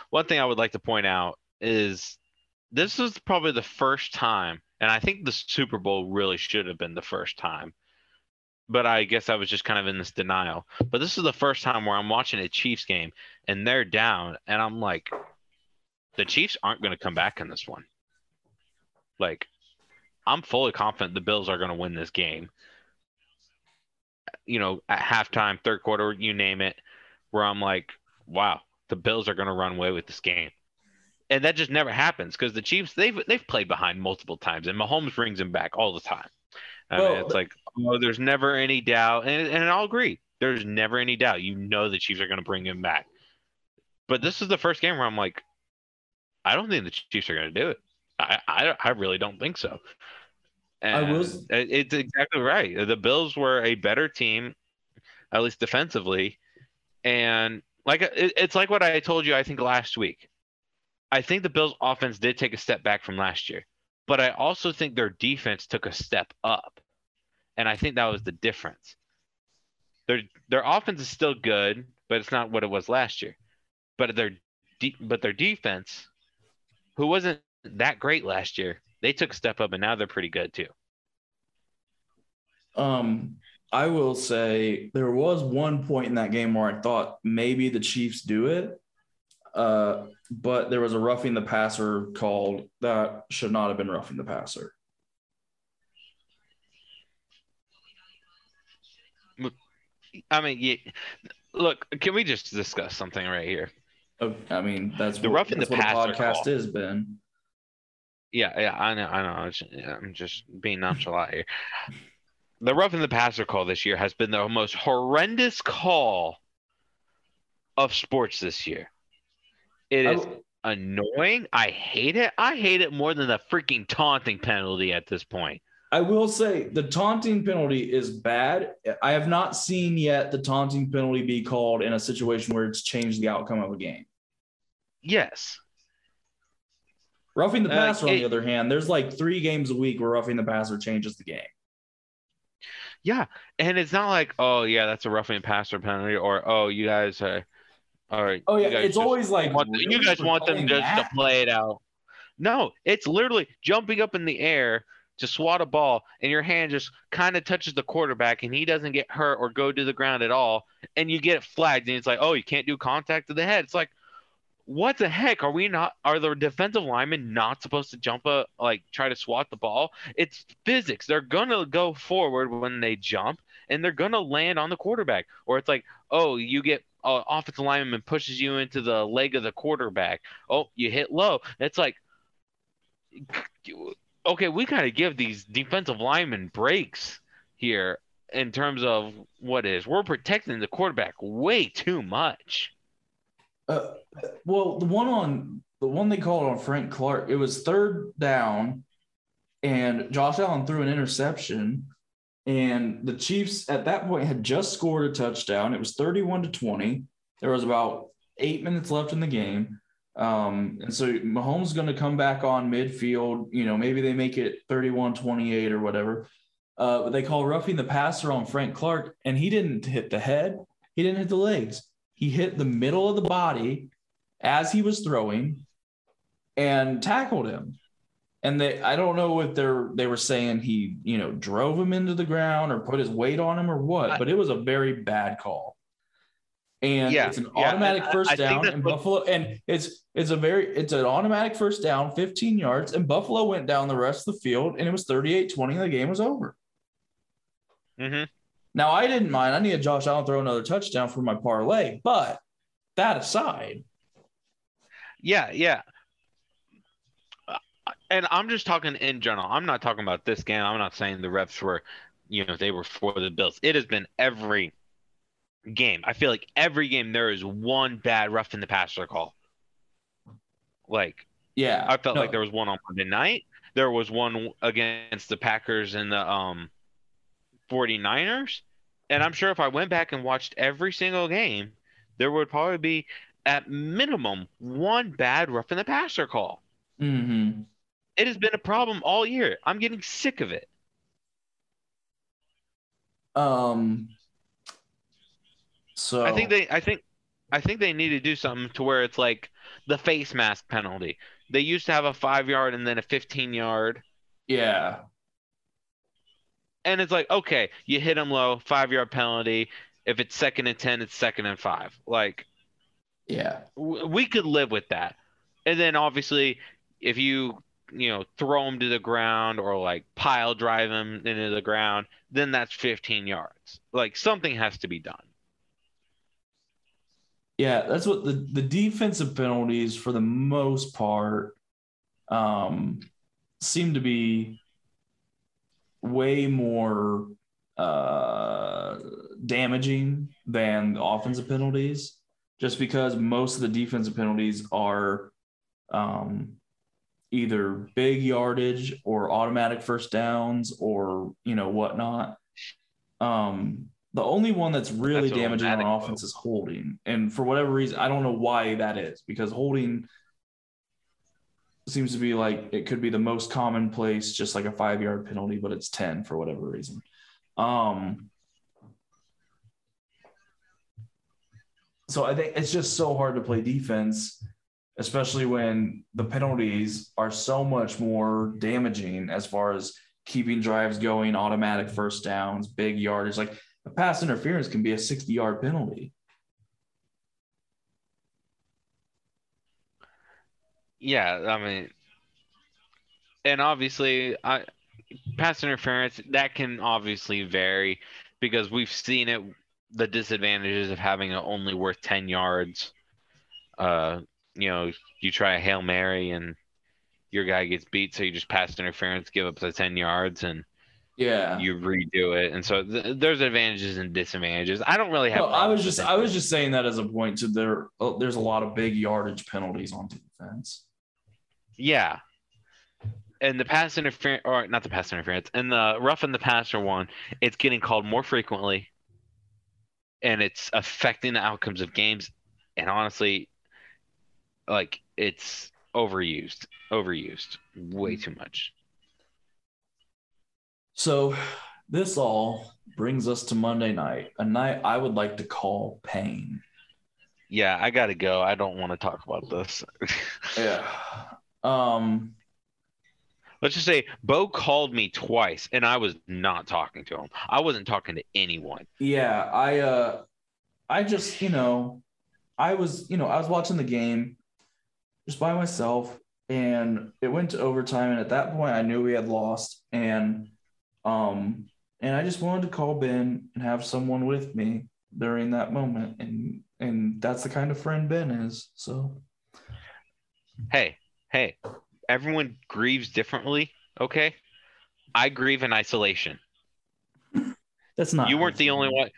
one thing I would like to point out is this is probably the first time, and I think the Super Bowl really should have been the first time. But I guess I was just kind of in this denial. But this is the first time where I'm watching a Chiefs game and they're down, and I'm like, the Chiefs aren't going to come back in this one. Like, I'm fully confident the Bills are going to win this game. You know, at halftime, third quarter, you name it, where I'm like, wow, the Bills are going to run away with this game. And that just never happens because the Chiefs they've they've played behind multiple times, and Mahomes brings them back all the time. I mean, it's like, oh, there's never any doubt, and and I'll agree, there's never any doubt. You know the Chiefs are going to bring him back. But this is the first game where I'm like, I don't think the Chiefs are going to do it. I, I I really don't think so. I will And s- it- It's exactly right. The Bills were a better team, at least defensively, and like it, it's like what I told you. I think last week. I think the Bills' offense did take a step back from last year, but I also think their defense took a step up, and I think that was the difference. Their their offense is still good, but it's not what it was last year. But their de- but their defense, who wasn't that great last year, they took a step up, and now they're pretty good too. Um, I will say there was one point in that game where I thought maybe the Chiefs do it. Uh, but there was a roughing the passer called that should not have been roughing the passer. I mean, yeah, look, can we just discuss something right here? Oh, I mean, that's The roughing that's the passer podcast call. is, Ben. Yeah, yeah, I know, I know. I'm just being nonchalant here. The roughing the passer call this year has been the most horrendous call of sports this year. It I annoying. I hate it. I hate it more than the freaking taunting penalty at this point. I will say the taunting penalty is bad. I have not seen yet the taunting penalty be called in a situation where it's changed the outcome of a game. Yes. Roughing the Uh, passer, on the other hand, there's like three games a week where roughing the passer changes the game. Yeah, and it's not like, oh yeah, that's a roughing passer penalty, or oh you guys are, all right. Oh yeah, it's always like want- really you guys want them just that? to play it out. No, it's literally jumping up in the air to swat a ball, and your hand just kind of touches the quarterback, and he doesn't get hurt or go to the ground at all, and you get it flagged, and it's like, oh, you can't do contact to the head. It's like, what the heck are we not? Are the defensive linemen not supposed to jump a like try to swat the ball? It's physics. They're gonna go forward when they jump, and they're gonna land on the quarterback. Or it's like, oh, you get uh, offensive lineman pushes you into the leg of the quarterback. Oh, you hit low. It's like, okay, we gotta give these defensive linemen breaks here in terms of what is. We're protecting the quarterback way too much. Uh, well, the one on the one they called on Frank Clark, it was third down, and Josh Allen threw an interception, and the Chiefs at that point had just scored a touchdown. It was 31 to 20. There was about eight minutes left in the game. Um, and so Mahomes is going to come back on midfield. You know, maybe they make it 31 28 or whatever. Uh, but they call roughing the passer on Frank Clark, and he didn't hit the head, he didn't hit the legs. He hit the middle of the body as he was throwing and tackled him. And they I don't know if they're they were saying he, you know, drove him into the ground or put his weight on him or what, I- but it was a very bad call. And Yeah, it's an yeah, automatic first I down that's and what- Buffalo and it's it's a very it's an automatic first down, 15 yards, and Buffalo went down the rest of the field and it was 38-20 and the game was over. Mm-hmm. Now I didn't mind. I needed Josh Allen to throw another touchdown for my parlay, but that aside, Yeah, yeah. And I'm just talking in general. I'm not talking about this game. I'm not saying the refs were, you know, they were for the Bills. It has been every game. I feel like every game there is one bad rough in the passer call. Like yeah, I felt no, like there was one on Monday night. There was one against the Packers and the um 49ers. And I'm sure if I went back and watched every single game, there would probably be at minimum one bad rough in the passer call. Mm-hmm. It has been a problem all year. I'm getting sick of it. Um. So I think they I think I think they need to do something to where it's like the face mask penalty. They used to have a 5 yard and then a 15 yard yeah. and it's like okay, you hit them low, 5 yard penalty. If it's second and 10, it's second and 5. Like Yeah. w- we could live with that. And then obviously, if you you know throw them to the ground or like pile drive them into the ground, then that's 15 yards. Like something has to be done. Yeah, that's what the the defensive penalties for the most part um seem to be way more uh damaging than the offensive penalties just because most of the defensive penalties are um either big yardage or automatic first downs or you know whatnot. Um the only one that's really That's damaging on offense is holding. And for whatever reason i don't know why that is because holding seems to be like it could be the most commonplace just like a five yard penalty but it's 10 for whatever reason. Um so i think it's just so hard to play defense especially when the penalties are so much more damaging as far as keeping drives going automatic first downs big yardage like a pass interference can be a 60 yard penalty Yeah, I mean, and obviously, I pass interference that can obviously vary because we've seen it. The disadvantages of having it only worth ten yards. Uh, you know, you try a hail mary and your guy gets beat, so you just pass interference, give up the ten yards, and yeah you redo it. And so th- there's advantages and disadvantages. I don't really have. No, I was just I was just saying that as a point to there. oh, There's a lot of big yardage penalties on defense. Yeah. And the pass interference, or not the pass interference, and the rough and the passer one, it's getting called more frequently, and it's affecting the outcomes of games. And honestly, like it's overused, overused, way too much. So this all brings us to Monday night, a night I would like to call pain. Yeah, I gotta go. I don't want to talk about this. Yeah. Um. Let's just say Bo called me twice, and I was not talking to him. I wasn't talking to anyone. Yeah. I. Uh. I just you know, I was you know I was watching the game, just by myself, and it went to overtime, and at that point I knew we had lost, and um, and I just wanted to call Ben and have someone with me during that moment, and and that's the kind of friend Ben is. So hey, hey, everyone grieves differently, okay? I grieve in isolation. that's not You weren't the only one.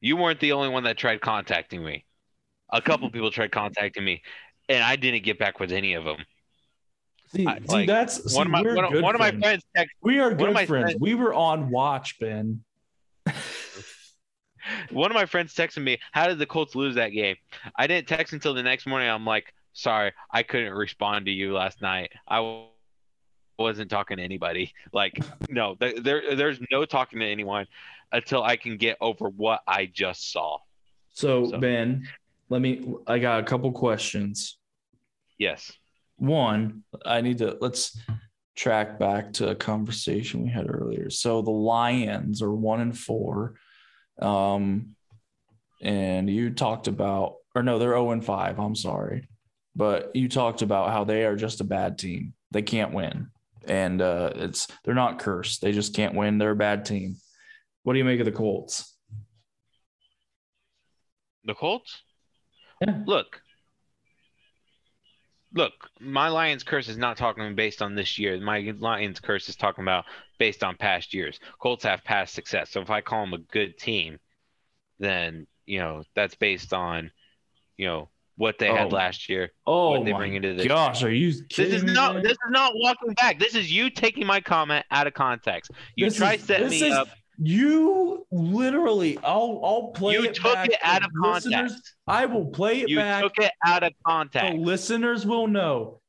You weren't the only one that tried contacting me. A couple people tried contacting me, and I didn't get back with any of them. See, I- see, like, that's see, one of my one, of- one of my friends. friends text, We are good friends. friends- We were on watch, Ben. one of my friends texted me, "How did the Colts lose that game?" I didn't text until the next morning. I'm like, "Sorry, I couldn't respond to you last night. I wasn't talking to anybody. Like, no, there, there there's no talking to anyone until I can get over what I just saw." So, So- Ben, let me. I got a couple questions. Yes. One, I need to let's track back to a conversation we had earlier. So the Lions are one and four, um, and you talked about, or no, they're zero and five. I'm sorry, but you talked about how they are just a bad team. They can't win, and uh, it's they're not cursed. They just can't win. They're a bad team. What do you make of the Colts? The Colts? Yeah. Look. Look, my Lions curse is not talking based on this year. My Lions curse is talking about based on past years. Colts have past success. So if I call them a good team, then, you know, that's based on, you know, what they had Oh. last year. Oh What they bring into this- gosh, are you This is me, not this is not walking back. This is you taking my comment out of context. You This try is- set this me is- up. You literally, I'll I'll play You it took back it out of context. I will play it You back. took it out of context. listeners will know.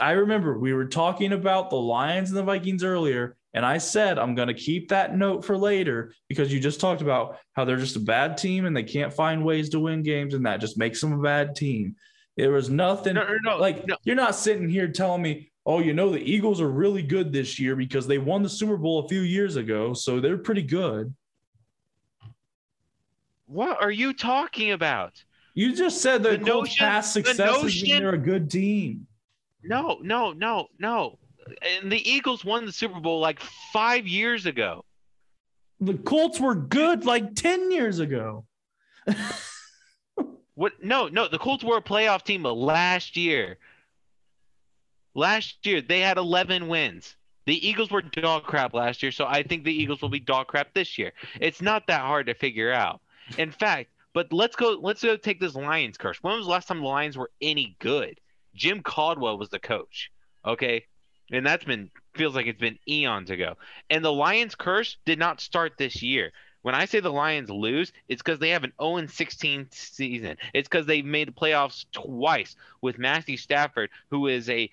I remember we were talking about the Lions and the Vikings earlier, and I said I'm going to keep that note for later because you just talked about how they're just a bad team and they can't find ways to win games, and that just makes them a bad team. There was nothing No, no, no. like no. you're not sitting here telling me, oh, you know, the Eagles are really good this year because they won the Super Bowl a few years ago, so they're pretty good. What are you talking about? You just said the, The Colts past the successes notion- they're a good team. No, no, no, no. And the Eagles won the Super Bowl like five years ago. The Colts were good like 10 years ago. What? No, no. The Colts were a playoff team last year. Last year they had 11 wins. The Eagles were dog crap last year, so I think the Eagles will be dog crap this year. It's not that hard to figure out. In fact, but let's go. Let's go take this Lions curse. When was the last time the Lions were any good? Jim Caldwell was the coach. Okay, and that's been feels like it's been eons ago. And the Lions curse did not start this year. When I say the Lions lose, it's because they have an 0 16 season. It's because they made the playoffs twice with Matthew Stafford, who is a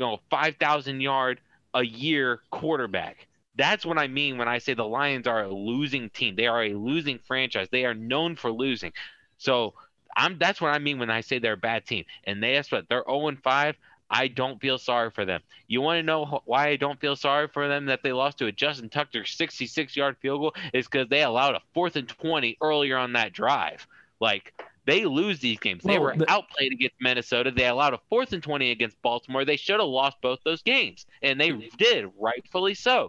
you know 5,000 yard a year quarterback. That's what I mean when I say the Lions are a losing team. They are a losing franchise. They are known for losing. So I'm that's what I mean when I say they're a bad team. And they that's what they're 0 5. I don't feel sorry for them. You want to know why I don't feel sorry for them that they lost to a Justin Tucker 66 yard field goal? Is because they allowed a fourth and 20 earlier on that drive. Like they lose these games. They were the- outplayed against Minnesota. They allowed a fourth and 20 against Baltimore. They should have lost both those games, and they did, rightfully so.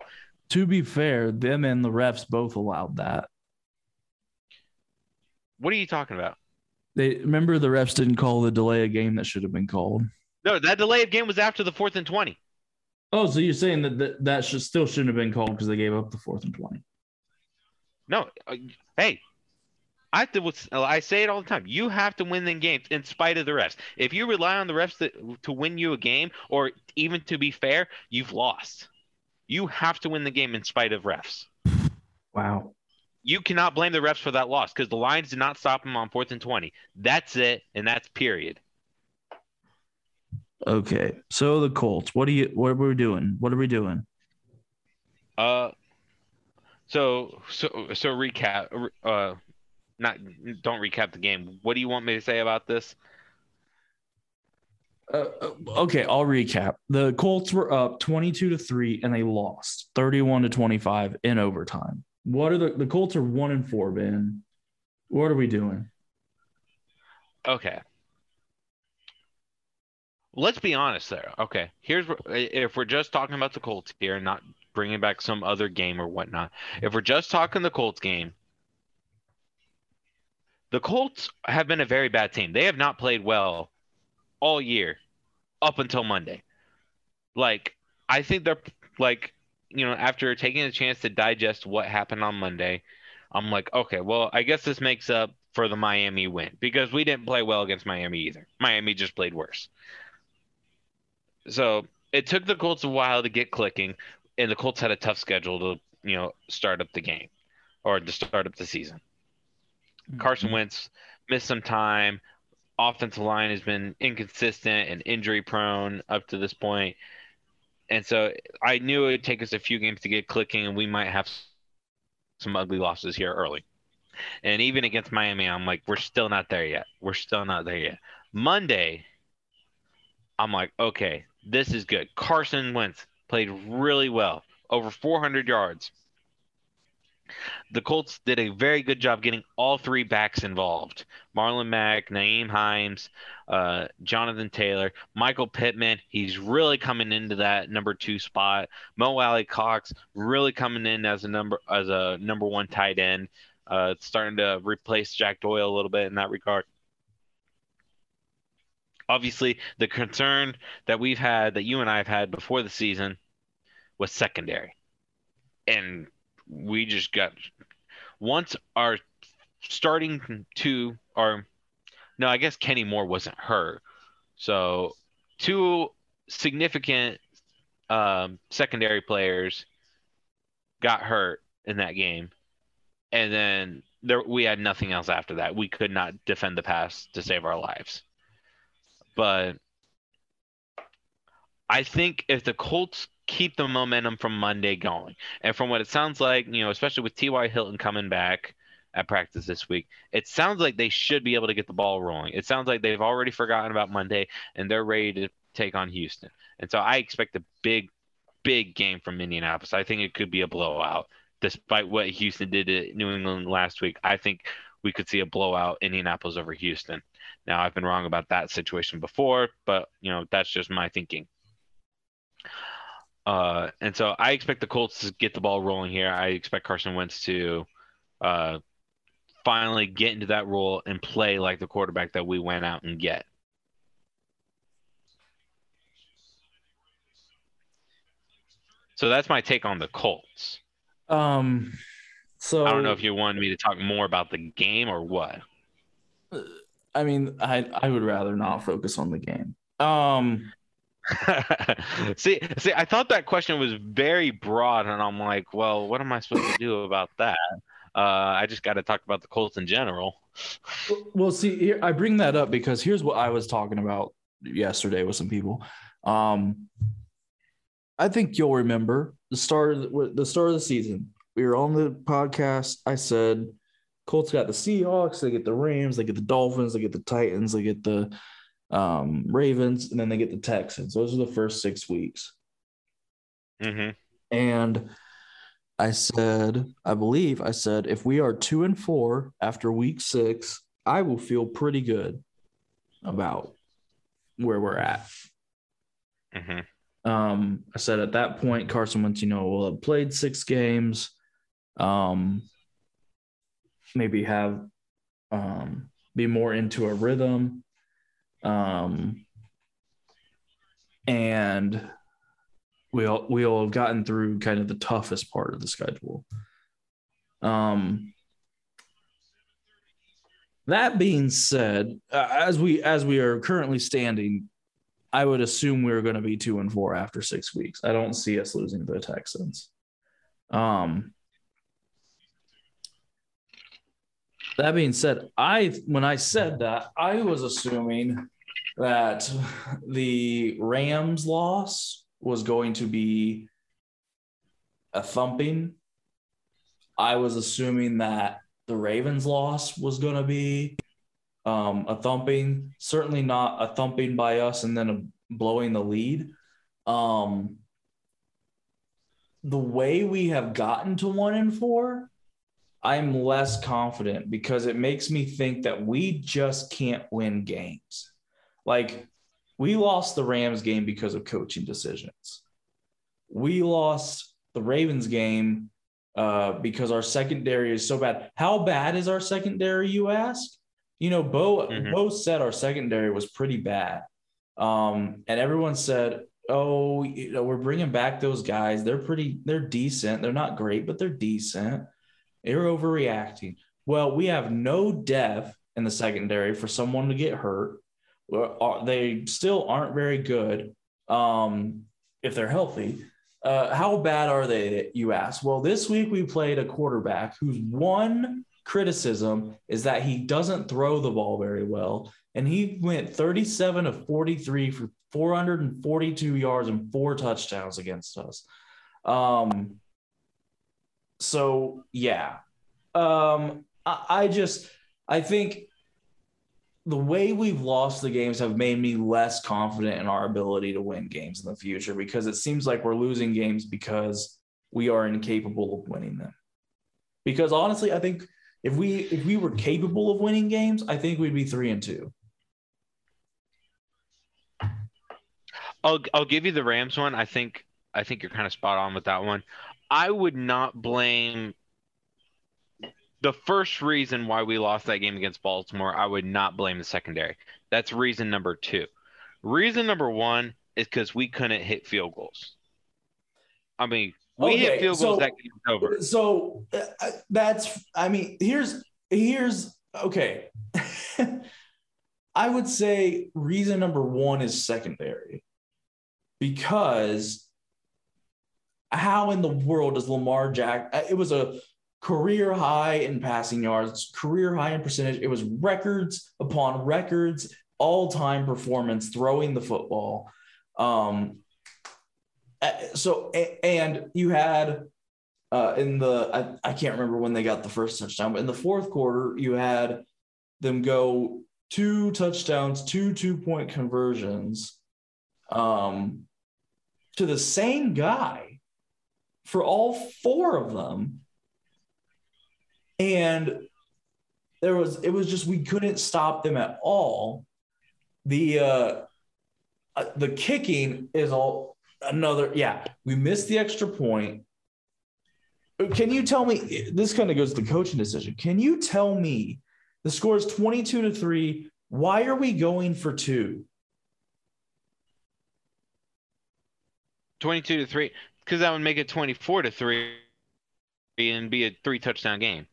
To be fair, them and the refs both allowed that. What are you talking about? They remember the refs didn't call the delay a game that should have been called. No, that delay of game was after the fourth and 20. Oh, so you're saying that that, that should still shouldn't have been called because they gave up the fourth and twenty? No, uh, hey, I I say it all the time. You have to win the games in spite of the refs. If you rely on the refs to, to win you a game, or even to be fair, you've lost. You have to win the game in spite of refs. Wow. You cannot blame the refs for that loss because the Lions did not stop them on fourth and 20. That's it, and that's period. Okay. So the Colts. What do you? What are we doing? What are we doing? Uh, so so so recap. Uh, not don't recap the game. What do you want me to say about this? Uh, uh, okay, I'll recap. The Colts were up 22 to 3 and they lost 31 to 25 in overtime. What are the the Colts are 1 and 4, Ben. What are we doing? Okay. Let's be honest there. Okay, here's if we're just talking about the Colts here, and not bringing back some other game or whatnot. If we're just talking the Colts game, the Colts have been a very bad team. They have not played well all year up until Monday. Like, I think they're like, you know, after taking a chance to digest what happened on Monday, I'm like, okay, well, I guess this makes up for the Miami win because we didn't play well against Miami either. Miami just played worse. So it took the Colts a while to get clicking, and the Colts had a tough schedule to, you know, start up the game or to start up the season. Carson mm-hmm. Wentz missed some time. Offensive line has been inconsistent and injury prone up to this point. And so I knew it would take us a few games to get clicking, and we might have some ugly losses here early. And even against Miami, I'm like, we're still not there yet. We're still not there yet. Monday, I'm like, okay, this is good. Carson Wentz played really well, over 400 yards. The Colts did a very good job getting all three backs involved Marlon Mack, Nyheim Hines, uh, Jonathan Taylor, Michael Pittman. He's really coming into that number two spot. Mo Alie-Cox really coming in as a number as a number one tight end. Uh, starting to replace Jack Doyle a little bit in that regard. Obviously, the concern that we've had, that you and I have had before the season, was secondary, and we just got once our starting two our no, I guess Kenny Moore wasn't hurt, so two significant um, secondary players got hurt in that game and then there we had nothing else after that. We could not defend the pass to save our lives. But I think if the Colts keep the momentum from Monday going, and from what it sounds like, you know, especially with T.Y. Hilton coming back at practice this week, it sounds like they should be able to get the ball rolling. It sounds like they've already forgotten about Monday and they're ready to take on Houston. And so I expect a big, big game from Indianapolis. I think it could be a blowout despite what Houston did to New England last week, I think we could see a blowout Indianapolis over Houston. Now, I've been wrong about that situation before, but you know that's just my thinking. Uh, and so I expect the Colts to get the ball rolling here. I expect Carson Wentz to uh, finally get into that role and play like the quarterback that we went out and get. So that's my take on the Colts. Um, so I don't know if you wanted me to talk more about the game or what. I mean, I I would rather not focus on the game. Um, see, see, I thought that question was very broad, and I'm like, well, what am I supposed to do about that? Uh, I just got to talk about the Colts in general. Well, see, here, I bring that up because here's what I was talking about yesterday with some people. Um, I think you'll remember the start of the, the start of the season. We were on the podcast. I said Colts got the Seahawks, they get the Rams, they get the Dolphins, they get the Titans, they get the um, Ravens, and then they get the Texans. Those are the first six weeks. Mm-hmm. And I said, I believe I said, if we are two and four after week six, I will feel pretty good about where we're at. Mm-hmm. Um, I said at that point, Carson Wentz, you know, will have played six games. Um, maybe have um, be more into a rhythm. Um, and we all we all have gotten through kind of the toughest part of the schedule. Um, that being said, as we as we are currently standing, I would assume we are going to be two and four after six weeks. I don't see us losing to the Texans. Um, that being said, I when I said that, I was assuming that the Rams loss was going to be a thumping. I was assuming that the Ravens loss was going to be um, a thumping, certainly not a thumping by us and then a blowing the lead. Um, the way we have gotten to one and four, I'm less confident because it makes me think that we just can't win games. Like we lost the Rams game because of coaching decisions. We lost the Ravens game uh, because our secondary is so bad. How bad is our secondary, you ask? you know, Bo mm-hmm. Bo said our secondary was pretty bad, um, and everyone said, "Oh, you know, we're bringing back those guys. They're pretty. They're decent. They're not great, but they're decent. They're overreacting." Well, we have no depth in the secondary for someone to get hurt. Uh, they still aren't very good um, if they're healthy. Uh, how bad are they, you ask? Well, this week we played a quarterback who's one criticism is that he doesn't throw the ball very well. And he went 37 of 43 for 442 yards and four touchdowns against us. Um, so, yeah. Um, I, I just, I think the way we've lost the games have made me less confident in our ability to win games in the future because it seems like we're losing games because we are incapable of winning them. Because honestly, I think if we if we were capable of winning games, I think we'd be three and two. I'll I'll give you the Rams one. I think I think you're kind of spot on with that one. I would not blame the first reason why we lost that game against Baltimore. I would not blame the secondary. That's reason number two. Reason number one is because we couldn't hit field goals. I mean, we okay, hit field goals so, that game's over. So uh, that's, I mean, here's, here's, okay. I would say reason number one is secondary because how in the world does Lamar Jack? Uh, it was a career high in passing yards, career high in percentage. It was records upon records, all time performance throwing the football. Um, so, and you had uh, in the, I, I can't remember when they got the first touchdown, but in the fourth quarter, you had them go two touchdowns, two two point conversions um, to the same guy for all four of them. And there was, it was just, we couldn't stop them at all. The, uh, uh the kicking is all another, yeah, we missed the extra point. Can you tell me, this kind of goes to the coaching decision. Can you tell me the score is 22 to 3. Why are we going for two? 22 to 3 because that would make it 24 to 3 and be a three touchdown game.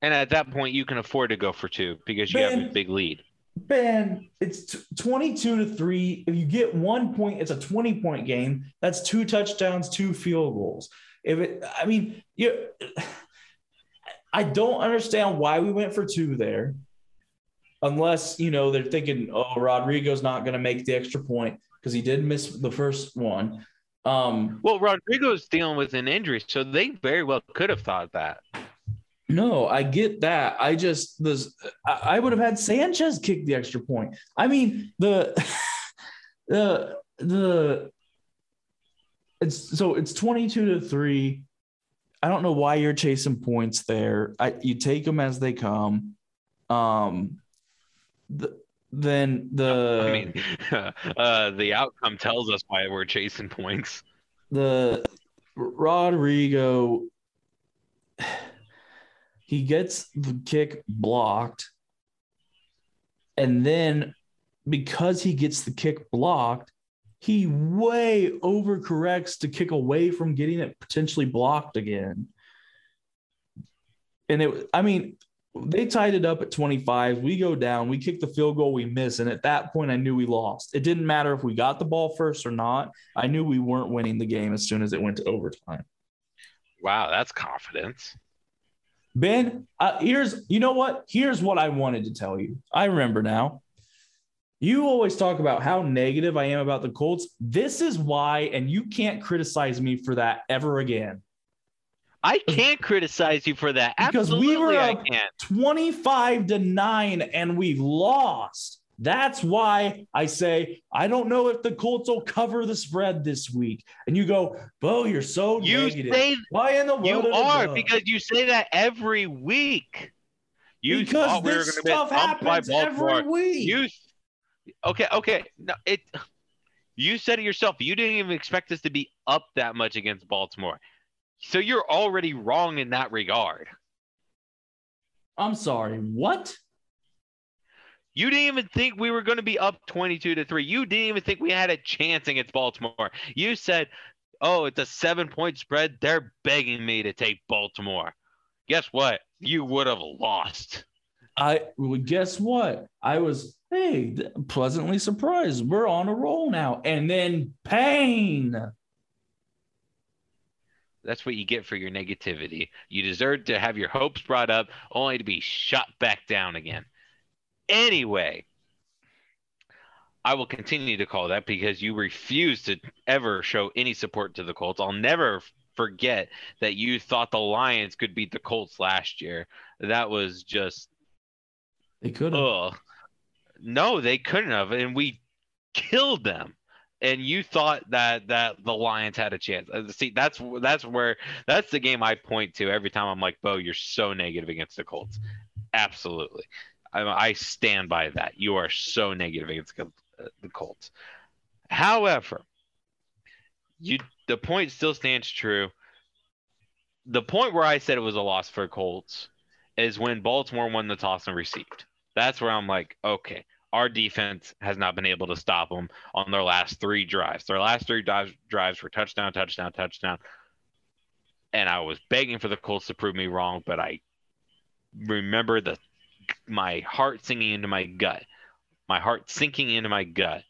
And at that point you can afford to go for two because you ben, have a big lead. Ben it's t- 22 to 3 if you get one point it's a 20 point game. That's two touchdowns two field goals. If it i mean you I don't understand why we went for two there, unless you know they're thinking, oh, Rodrigo's not going to make the extra point because he did miss the first one. Um, well, Rodrigo's dealing with an injury, so they very well could have thought that. No, I get that. I just this I, would have had Sanchez kick the extra point. I mean the the the it's so it's 22 to 3 I don't know why you're chasing points there. I, you take them as they come. Um, the, then the I mean, uh, the outcome tells us why we're chasing points. The Rodrigo, he gets the kick blocked, and then because he gets the kick blocked, he way overcorrects to kick away from getting it potentially blocked again. And it, I mean, they tied it up at 25. We go down, we kick the field goal, we miss. And at that point, I knew we lost. It didn't matter if we got the ball first or not. I knew we weren't winning the game as soon as it went to overtime. Wow, that's confidence. Ben, uh, here's, you know what? Here's what I wanted to tell you. I remember now. You always talk about how negative I am about the Colts. This is why, and you can't criticize me for that ever again. I can't criticize you for that. Because Absolutely, we were can. 25 to 9 and we lost. That's why I say I don't know if the Colts will cover the spread this week. And you go, Bo, you're so you negative. Say, why in the world? You are because you say that every week. You because this we stuff happens every week. You Okay, okay. No, it. You said it yourself. You didn't even expect us to be up that much against Baltimore, so you're already wrong in that regard. I'm sorry. What? You didn't even think we were going to be up 22 to 3. You didn't even think we had a chance against Baltimore. You said, "Oh, it's a 7-point spread. They're begging me to take Baltimore." Guess what? You would have lost. I well, guess what? I was hey, pleasantly surprised. We're on a roll now. And then pain. That's what you get for your negativity. You deserve to have your hopes brought up only to be shot back down again. Anyway, I will continue to call that because you refuse to ever show any support to the Colts. I'll never forget that you thought the Lions could beat the Colts last year. That was just they could have. No, they couldn't have, and we killed them. And you thought that that the Lions had a chance. Uh, see, that's that's where that's the game I point to every time I'm like, Bo, you're so negative against the Colts. Absolutely, I, I stand by that. You are so negative against the, the Colts. However, you the point still stands true. The point where I said it was a loss for Colts is when Baltimore won the toss and received. That's where I'm like, okay, our defense has not been able to stop them on their last three drives. Their last three drives, drives were touchdown, touchdown, touchdown. And I was begging for the Colts to prove me wrong, but I remember the my heart sinking into my gut, my heart sinking into my gut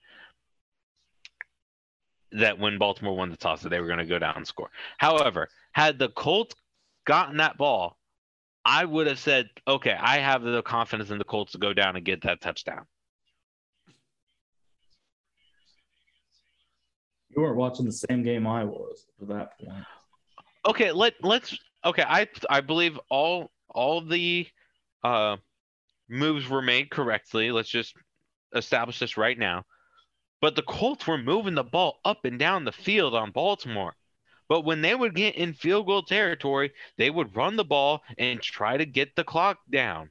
that when Baltimore won the toss, that they were going to go down and score. However, had the Colts gotten that ball, I would have said, okay, I have the confidence in the Colts to go down and get that touchdown. You weren't watching the same game I was at that point. Okay, let let's okay. I I believe all all the uh moves were made correctly. Let's just establish this right now. But the Colts were moving the ball up and down the field on Baltimore. But when they would get in field goal territory, they would run the ball and try to get the clock down,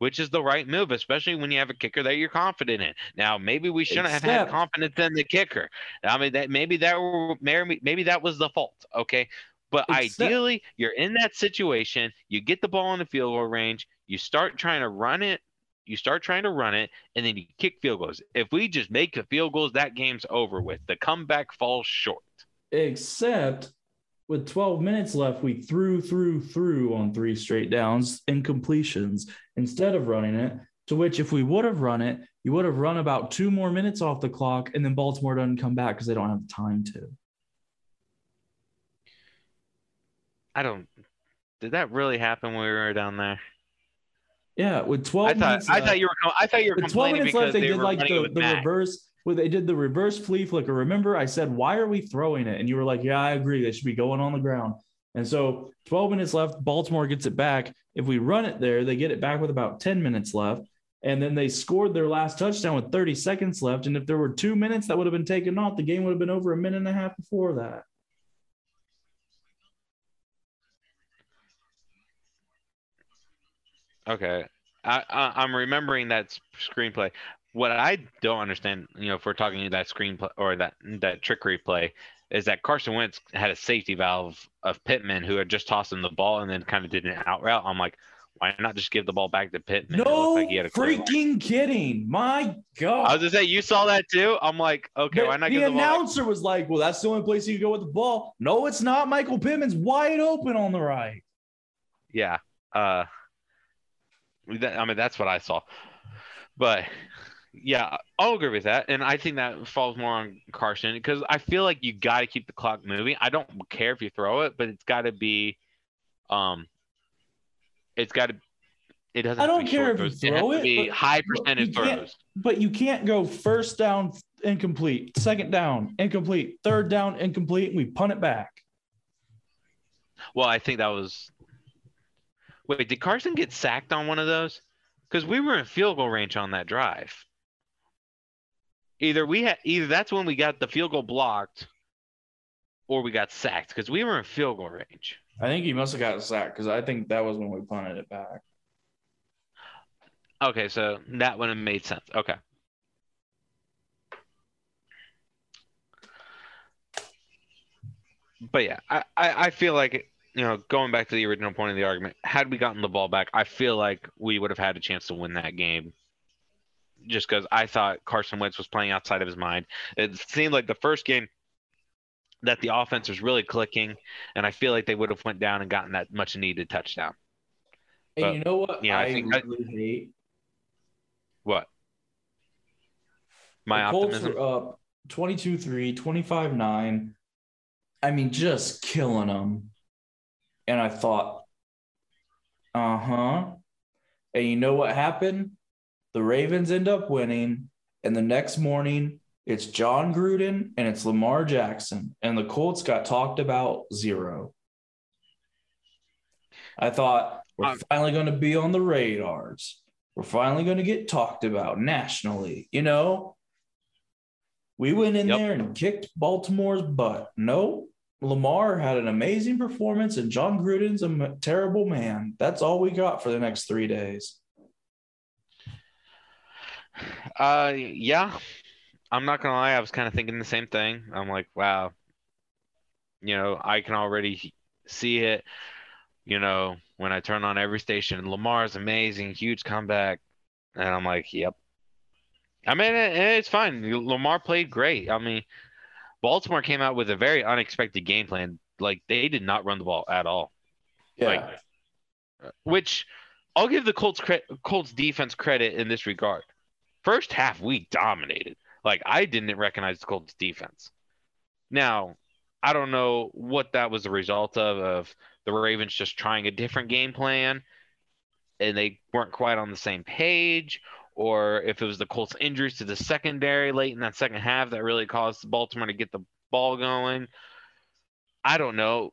which is the right move, especially when you have a kicker that you're confident in. Now, maybe we shouldn't have had confidence in the kicker. I mean, that maybe that were maybe maybe that was the fault. Okay, but Except- ideally, you're in that situation. You get the ball in the field goal range. You start trying to run it. You start trying to run it, and then you kick field goals. If we just make the field goals, that game's over with. The comeback falls short. Except with 12 minutes left, we threw, threw, threw on three straight downs and completions instead of running it. To which, if we would have run it, you would have run about two more minutes off the clock, and then Baltimore doesn't come back because they don't have time to. I don't. Did that really happen when we were down there? Yeah, with 12 I thought minutes I left, thought you were I thought you were with 12 complaining minutes because left, they, they, did like the, the reverse. Well, they did the reverse flea flicker. Remember, I said, "Why are we throwing it?" And you were like, "Yeah, I agree. They should be going on the ground." And so, 12 minutes left. Baltimore gets it back. If we run it there, they get it back with about 10 minutes left. And then they scored their last touchdown with 30 seconds left. And if there were two minutes that would have been taken off, the game would have been over a minute and a half before that. Okay, I, I I'm remembering that screenplay. What I don't understand, you know, if we're talking that screenplay or that that trickery play, is that Carson Wentz had a safety valve of Pittman who had just tossed him the ball and then kind of did an out route. I'm like, why not just give the ball back to Pittman? No like he had a clear line. freaking kidding. My God. I was gonna say you saw that too. I'm like, okay, The, why not the give the ball? back? announcer was like, "Well, that's the only place you can go with the ball." No, it's not. Michael Pittman's wide open on the right. Yeah. Uh, that, I mean, that's what I saw. But yeah, I'll agree with that. And I think that falls more on Carson because I feel like you got to keep the clock moving. I don't care if you throw it, but it's got to be, um, it's got to, it doesn't. I don't be care if you throws. it throw it, be high percentage you throws. But you can't go first down incomplete, second down incomplete, third down incomplete, and we punt it back. Well, I think that was. Wait, did Carson get sacked on one of those? Because we were in field goal range on that drive. Either we had, either that's when we got the field goal blocked, or we got sacked because we were in field goal range. I think he must have got sacked because I think that was when we punted it back. Okay, so that would have made sense. Okay. But yeah, I, I, I feel like you know, going back to the original point of the argument, had we gotten the ball back, I feel like we would have had a chance to win that game. Just because I thought Carson Wentz was playing outside of his mind. It seemed like the first game that the offense was really clicking, and I feel like they would have went down and gotten that much needed touchdown. And But, you know what? yeah, I I, think I- really hate. What? My the Colts optimism. were up 22-3, 25-9. I mean, just killing them. And I thought, uh-huh. And you know what happened? The Ravens end up winning. And the next morning, it's Jon Gruden and it's Lamar Jackson. And the Colts got talked about zero. I thought we're Um, finally going to be on the radars. We're finally going to get talked about nationally. You know, we went in Yep. there and kicked Baltimore's butt. No, Lamar had an amazing performance, and Jon Gruden's a terrible man. That's all we got for the next three days. Uh, yeah, I'm not gonna lie. I was kind of thinking the same thing. I'm like, wow, you know, I can already see it. You know, when I turn on every station, Lamar's amazing, huge comeback, and I'm like, yep. I mean, it, it's fine. Lamar played great. I mean, Baltimore came out with a very unexpected game plan. Like they did not run the ball at all. Like, which I'll give the Colts cre- Colts defense credit in this regard. First half, we dominated. Like I didn't recognize the Colts defense. Now, I don't know what that was the result of of the Ravens just trying a different game plan and they weren't quite on the same page, or if it was the Colts' injuries to the secondary late in that second half that really caused Baltimore to get the ball going. I don't know.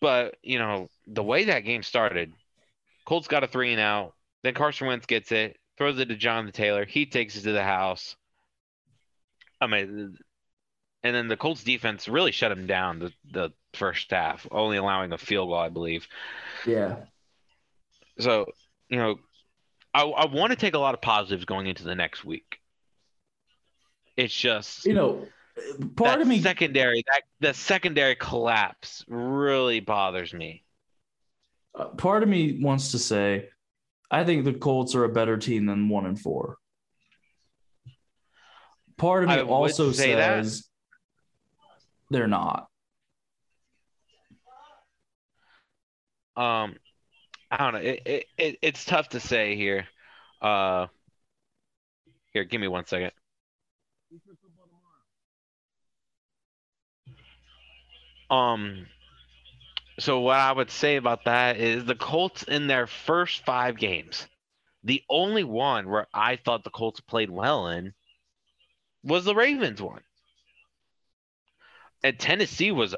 But, you know, the way that game started, Colts got a three and out. Then Carson Wentz gets it, throws it to Jonathan Taylor. He takes it to the house. I mean, and then the Colts defense really shut him down the, the first half, only allowing a field goal, I believe. Yeah. So, you know, I, I want to take a lot of positives going into the next week. It's just You know, part of me secondary that the secondary collapse really bothers me. uh, part of me wants to say I think the Colts are a better team than one and four. Part of me I also say that. says they're not. Um, I don't know. It, it, it it's tough to say here. Uh, here, give me one second. Um, so what I would say about that is the Colts in their first five games, the only one where I thought the Colts played well in was the Ravens one. And Tennessee was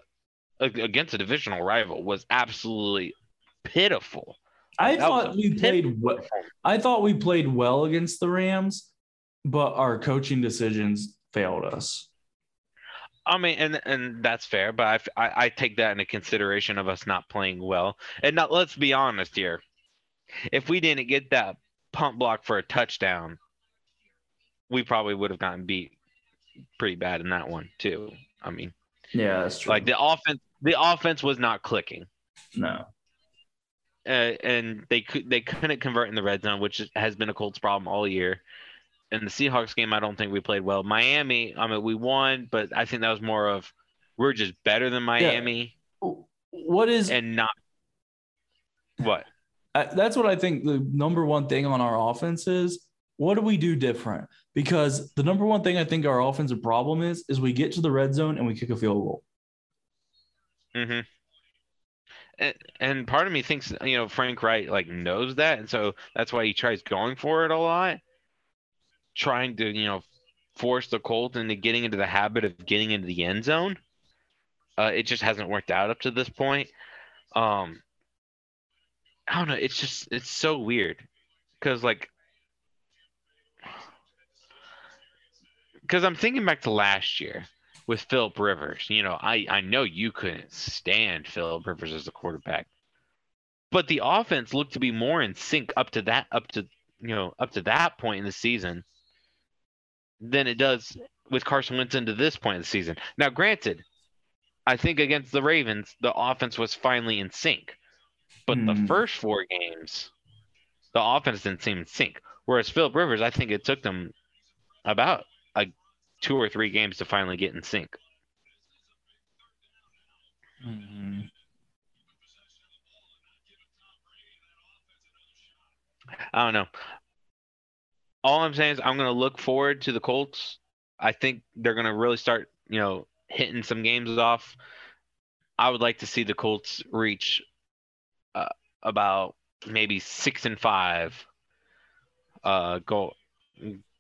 against a divisional rival was absolutely pitiful. I That thought we played well. I thought we played well against the Rams, but our coaching decisions failed us. I mean, and and that's fair, but I I take that into consideration of us not playing well. And not let's be honest here, if we didn't get that pump block for a touchdown, we probably would have gotten beat pretty bad in that one too. I mean, Yeah, that's true. like the offense, the offense was not clicking, no. uh, and they could they couldn't convert in the red zone, which has been a Colts problem all year. In the Seahawks game, I don't think we played well. Miami, I mean, we won, but I think that was more of we're just better than Miami. What is and not what I, that's what I think the number one thing on our offense is. What do we do different? Because the number one thing I think our offensive problem is is we get to the red zone and we kick a field goal. Mm-hmm. and, and part of me thinks you know frank reich like knows that and so that's why he tries going for it a lot trying to you know force the colts into getting into the habit of getting into the end zone uh, it just hasn't worked out up to this point um i don't know it's just it's so weird because like because i'm thinking back to last year with Philip Rivers. You know, I, I know you couldn't stand Philip Rivers as a quarterback, but the offense looked to be more in sync up to that up to you know up to that point in the season than it does with Carson Wentz into this point in the season. Now, granted, I think against the Ravens, the offense was finally in sync, but the Hmm. first four games, the offense didn't seem in sync. Whereas Philip Rivers, I think it took them about a two or three games to finally get in sync. I don't know. All I'm saying is I'm going to look forward to the Colts. I think they're going to really start, you know, hitting some games off. I would like to see the Colts reach uh, about maybe six and five. Uh, go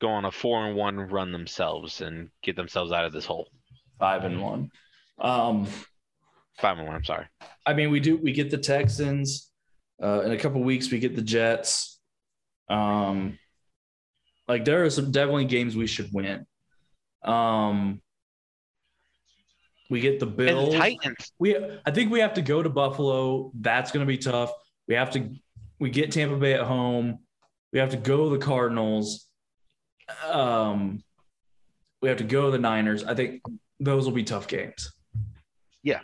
go on a four and one run themselves and get themselves out of this hole. Five and one. Um, Five and one. I'm sorry. I mean, we do. We get the Texans. Uh, in a couple weeks, we get the Jets. Um, like there are some definitely games we should win. Um, we get the And Bills. the Titans. we I think we have to go to Buffalo. That's going to be tough. We have to we get Tampa Bay at home. We have to go to the Cardinals. Um we have to go to the Niners. I think those will be tough games. Yeah.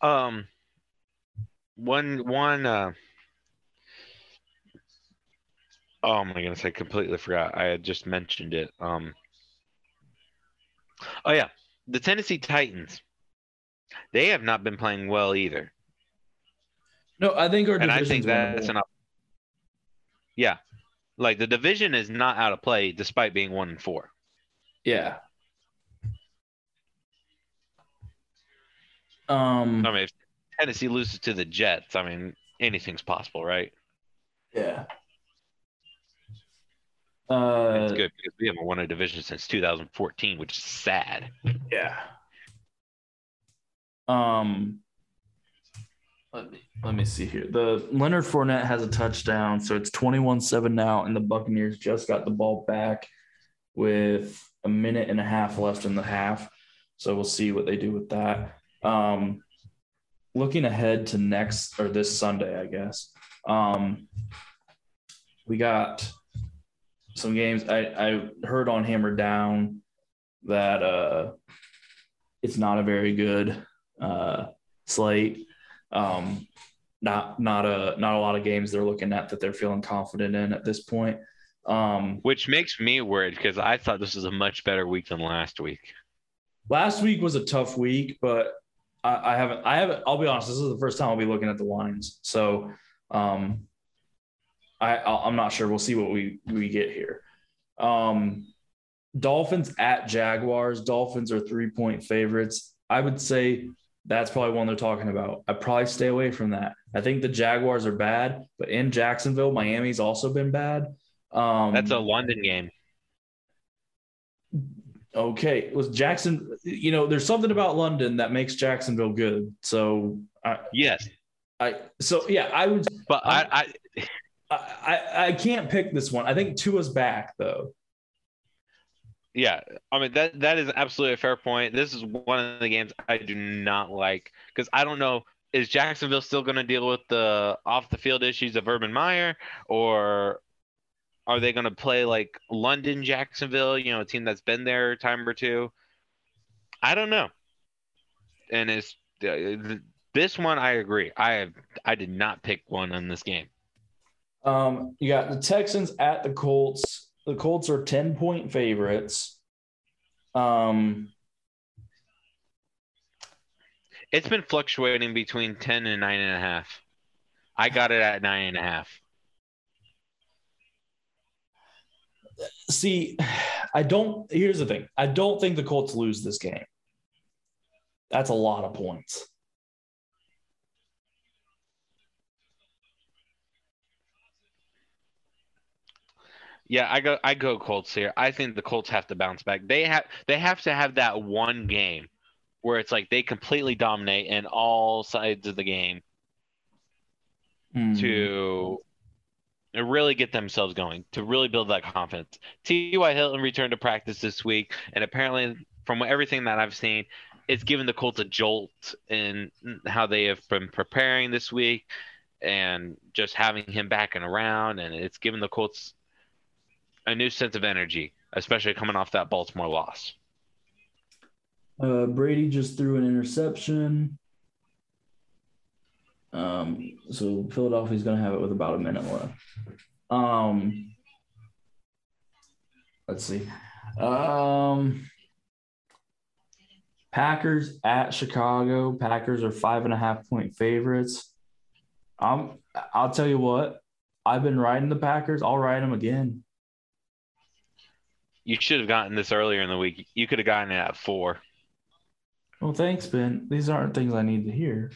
Um, one one. Uh, oh my goodness, I completely forgot. I had just mentioned it. Um. Oh yeah, the Tennessee Titans. They have not been playing well either, No, I think our and I think that's winnable. up- Yeah, like the division is not out of play despite being one and four. Yeah. Um I mean, if, Tennessee loses to the Jets, I mean, anything's possible, right? Yeah. It's Uh, good because we haven't won a division since 2014, which is sad. Yeah. Um. Let me let me see here. The Leonard Fournette has a touchdown, so it's 21-7 now, and the Buccaneers just got the ball back with a minute and a half left in the half. So we'll see what they do with that. Um looking ahead to next or this Sunday, I guess. Um we got some games. I, I heard on Hammer Down that uh it's not a very good uh slate. Um not not a not a lot of games they're looking at that they're feeling confident in at this point. Um Which makes me worried because I thought this was a much better week than last week. last week was a tough week, but I, I haven't I haven't I'll be honest, this is the first time I'll be looking at the lines. So um I I'm not sure. We'll see what we we get here. Um Dolphins at Jaguars. Dolphins are three point favorites. I would say that's probably one they're talking about. I'd probably stay away from that. I think the Jaguars are bad, but in Jacksonville, Miami's also been bad. Um, That's a London game. okay. It was Jackson? You know, there's something about London that makes Jacksonville good. So I, Yes, I so yeah, I would. but I, I I, I I can't pick this one. I think Tua's back though. yeah, I mean that that is absolutely a fair point. This is one of the games I do not like because I don't know is Jacksonville still going to deal with the off the field issues of Urban Meyer or are they going to play like London Jacksonville, you know, a team that's been there a time or two? I don't know. And it's uh, this one I agree. I I did not pick one on this game. Um, you got the Texans at the Colts. The Colts are 10 point favorites. Um, It's been fluctuating between 10 and nine and a half. I got it at nine and a half. see, I don't. Here's the thing I don't think the Colts lose this game. That's a lot of points. Yeah, I go I go Colts here. I think the Colts have to bounce back. They have they have to have that one game where it's like they completely dominate in all sides of the game Hmm. to really get themselves going, to really build that confidence. T.Y. Hilton returned to practice this week, and apparently, from everything that I've seen, it's given the Colts a jolt in how they have been preparing this week and just having him back and around, and it's given the Colts a new sense of energy, especially coming off that Baltimore loss. Uh, Brady just threw an interception. Um, so Philadelphia's going to have it with about a minute left. Um, let's see. Um, Packers at Chicago. Packers are five and a half point favorites. Um, I'll tell you what. I've been riding the Packers. I'll ride them again. You should have gotten this earlier in the week. You could have gotten it at four. Well, thanks, Ben. These aren't things I need to hear.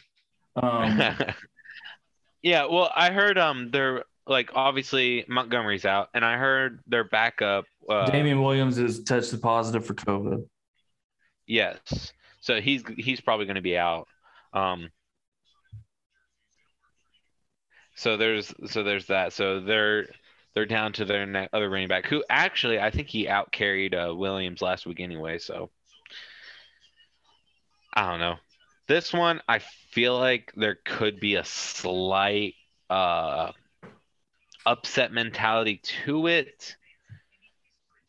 Um, yeah, well, I heard um they're like obviously Montgomery's out, and I heard their backup. Uh, Damien Williams is tested positive for COVID. Yes, so he's he's probably going to be out. Um. So there's so there's that. So they're they're down to their other running back, who actually I think he out carried uh, Williams last week anyway. So I don't know. This one, I feel like there could be a slight uh, upset mentality to it.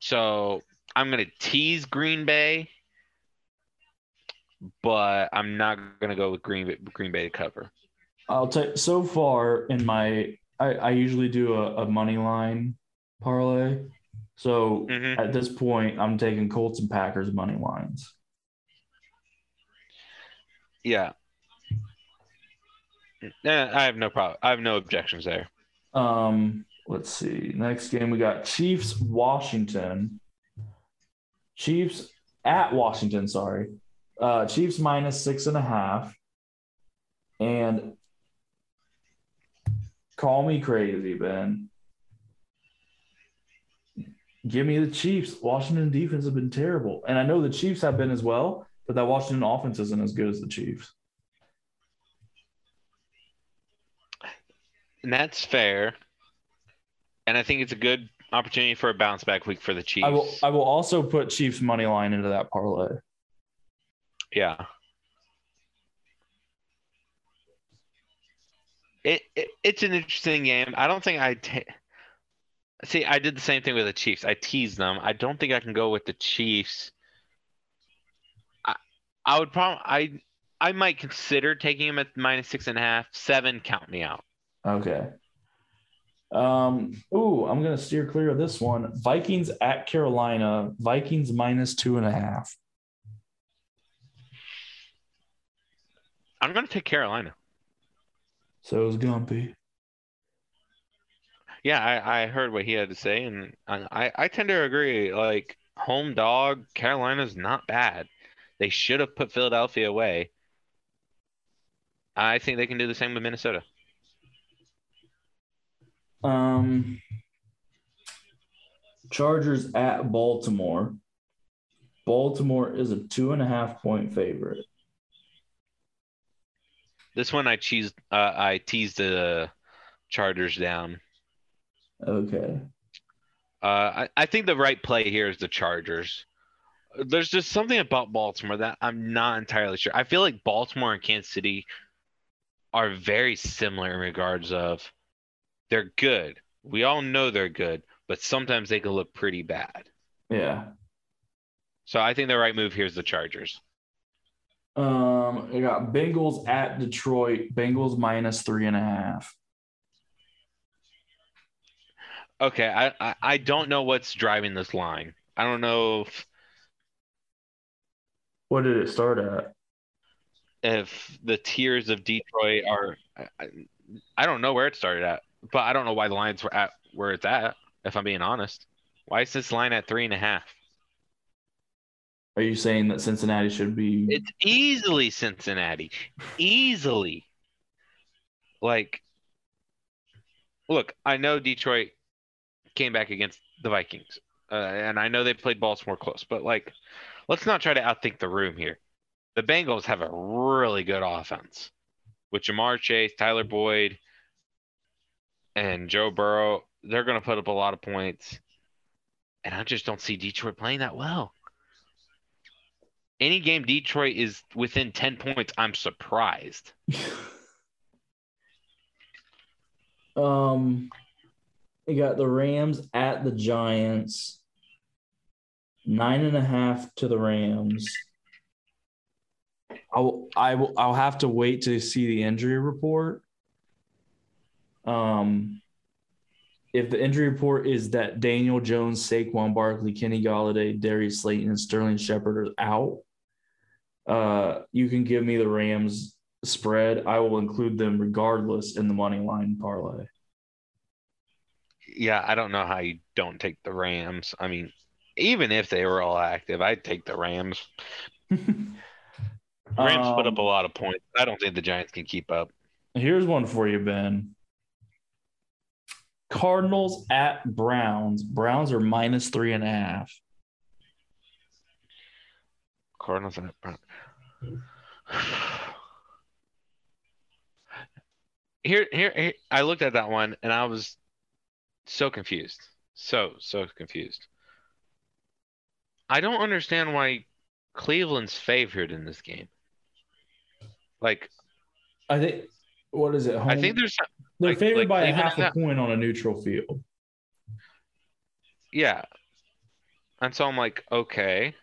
So I'm going to tease Green Bay, but I'm not going to go with Green Bay, Green Bay to cover. I'll tell so far in my I, I usually do a, a money line parlay. So Mhm. at this point, I'm taking Colts and Packers money lines. Yeah. Eh, I have no problem. I have no objections there. Um, let's see. Next game we got Chiefs Washington. Chiefs at Washington, sorry. Uh Chiefs minus six and a half. And call me crazy, Ben. Give me the Chiefs. Washington defense has been terrible. And I know the Chiefs have been as well, but that Washington offense isn't as good as the Chiefs. And that's fair. And I think it's a good opportunity for a bounce back week for the Chiefs. I will I will also put Chiefs money line into that parlay. Yeah. It, it it's an interesting game. I don't think I ta- see. I did the same thing with the Chiefs. I teased them. I don't think I can go with the Chiefs. I I would probably I I might consider taking them at minus six and a half, seven. Count me out. Okay. Um, ooh, I'm gonna steer clear of this one. Vikings at Carolina. Vikings minus two and a half. I'm gonna take Carolina. So it was Gumpy. Yeah, I, I heard what he had to say, and I, I tend to agree. Like home dog, Carolina's not bad. They should have put Philadelphia away. I think they can do the same with Minnesota. Um, Chargers at Baltimore. Baltimore is a two and a half point favorite. This one I teased. Uh, I teased the Chargers down. Okay. Uh, I, I think the right play here is the Chargers. There's just something about Baltimore that I'm not entirely sure. I feel like Baltimore and Kansas City are very similar in regards of they're good. We all know they're good, but sometimes they can look pretty bad. Yeah. So I think the right move here is the Chargers. Um, I got Bengals at Detroit. Bengals minus three and a half. Okay, I, I, I don't know what's driving this line. I don't know if, What did it start at? if the tiers of Detroit are. I, I don't know where it started at, but I don't know why the lines were at where it's at. If I'm being honest, why is this line at three and a half? Are you saying that Cincinnati should be? It's easily Cincinnati. Easily. Like, look, I know Detroit came back against the Vikings, uh, and I know they played Baltimore close, but like, let's not try to outthink the room here. The Bengals have a really good offense with Ja'Marr Chase, Tyler Boyd, and Joe Burrow. They're going to put up a lot of points, and I just don't see Detroit playing that well any game Detroit is within 10 points, I'm surprised. um, you got the Rams at the Giants. Nine and a half to the Rams. I'll I will I'll have to wait to see the injury report. Um, if the injury report is that Daniel Jones, Saquon Barkley, Kenny Golladay, Darius Slayton, and Sterling Shepard are out, uh, you can give me the Rams spread. I will include them regardless in the money line parlay. Yeah, I don't know how you don't take the Rams. I mean, even if they were all active, I'd take the Rams. Rams put up a Um, lot of points. I don't think the Giants can keep up. Here's one for you, Ben. Cardinals at Browns. Browns are minus three and a half. Cardinals and. Here, here, here, I looked at that one and I was so confused. So, so confused. I don't understand why Cleveland's favored in this game. Like, I think. What is it? I think there's, they're like- favored like by a half a that- point on a neutral field. yeah. And so I'm like, okay,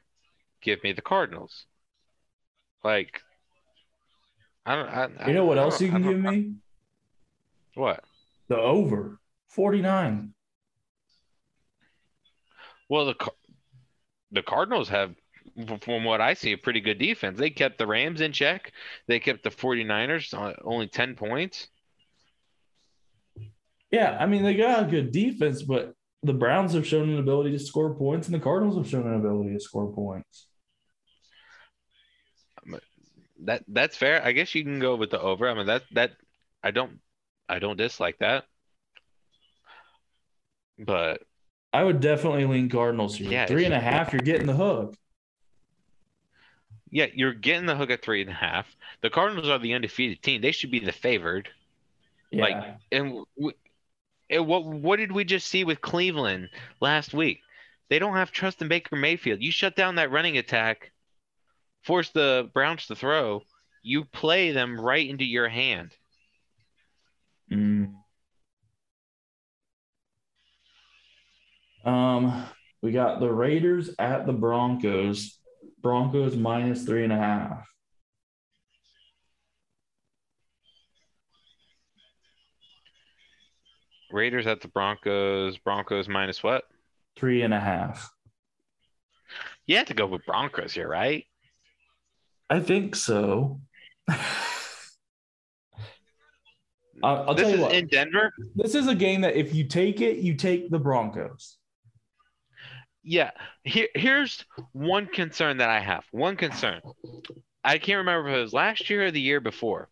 give me the Cardinals. Like, I don't, I, You know what else you can give me? What? The over 49. Well, the the Cardinals have, from what I see, a pretty good defense. They kept the Rams in check. They kept the 49ers on only 10 points. Yeah, I mean they got a good defense, but the Browns have shown an ability to score points, and the Cardinals have shown an ability to score points. That that's fair. I guess you can go with the over. I mean that that I don't I don't dislike that. But I would definitely lean Cardinals here. Yeah, Three and a half, you're getting the hook. yeah, you're getting the hook at three and a half. The Cardinals are the undefeated team. They should be the favored. Yeah. Like, And, and what what did we just see with Cleveland last week? They don't have trust in Baker Mayfield. You shut down that running attack, force the Browns to throw. You play them right into your hand. Mm. Um, we got the Raiders at the Broncos. Broncos minus three and a half. Raiders at the Broncos. Broncos minus what? Three and a half. You have to go with Broncos here, right? I think so. I'll, I'll this tell you is what. in Denver. this is a game that if you take it, you take the Broncos. Yeah. Here, here's one concern that I have. One concern. I can't remember if it was last year or the year before.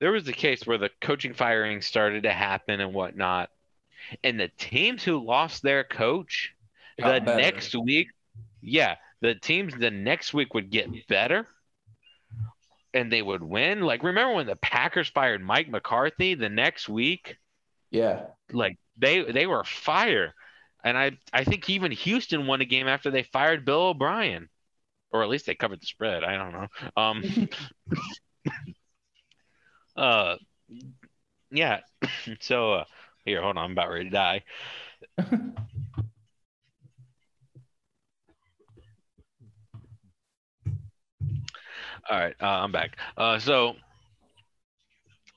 There was a case where the coaching firing started to happen and whatnot. And the teams who lost their coach the better. next week, yeah, the teams the next week would get better and they would win. Like, remember when the Packers fired Mike McCarthy the next week? Yeah. like they they were fire. And i i think even houston won a game after they fired bill o'brien. Or at least they covered the spread. I don't know. Um uh yeah. So uh here hold on. I'm about ready to die all right uh, i'm back uh so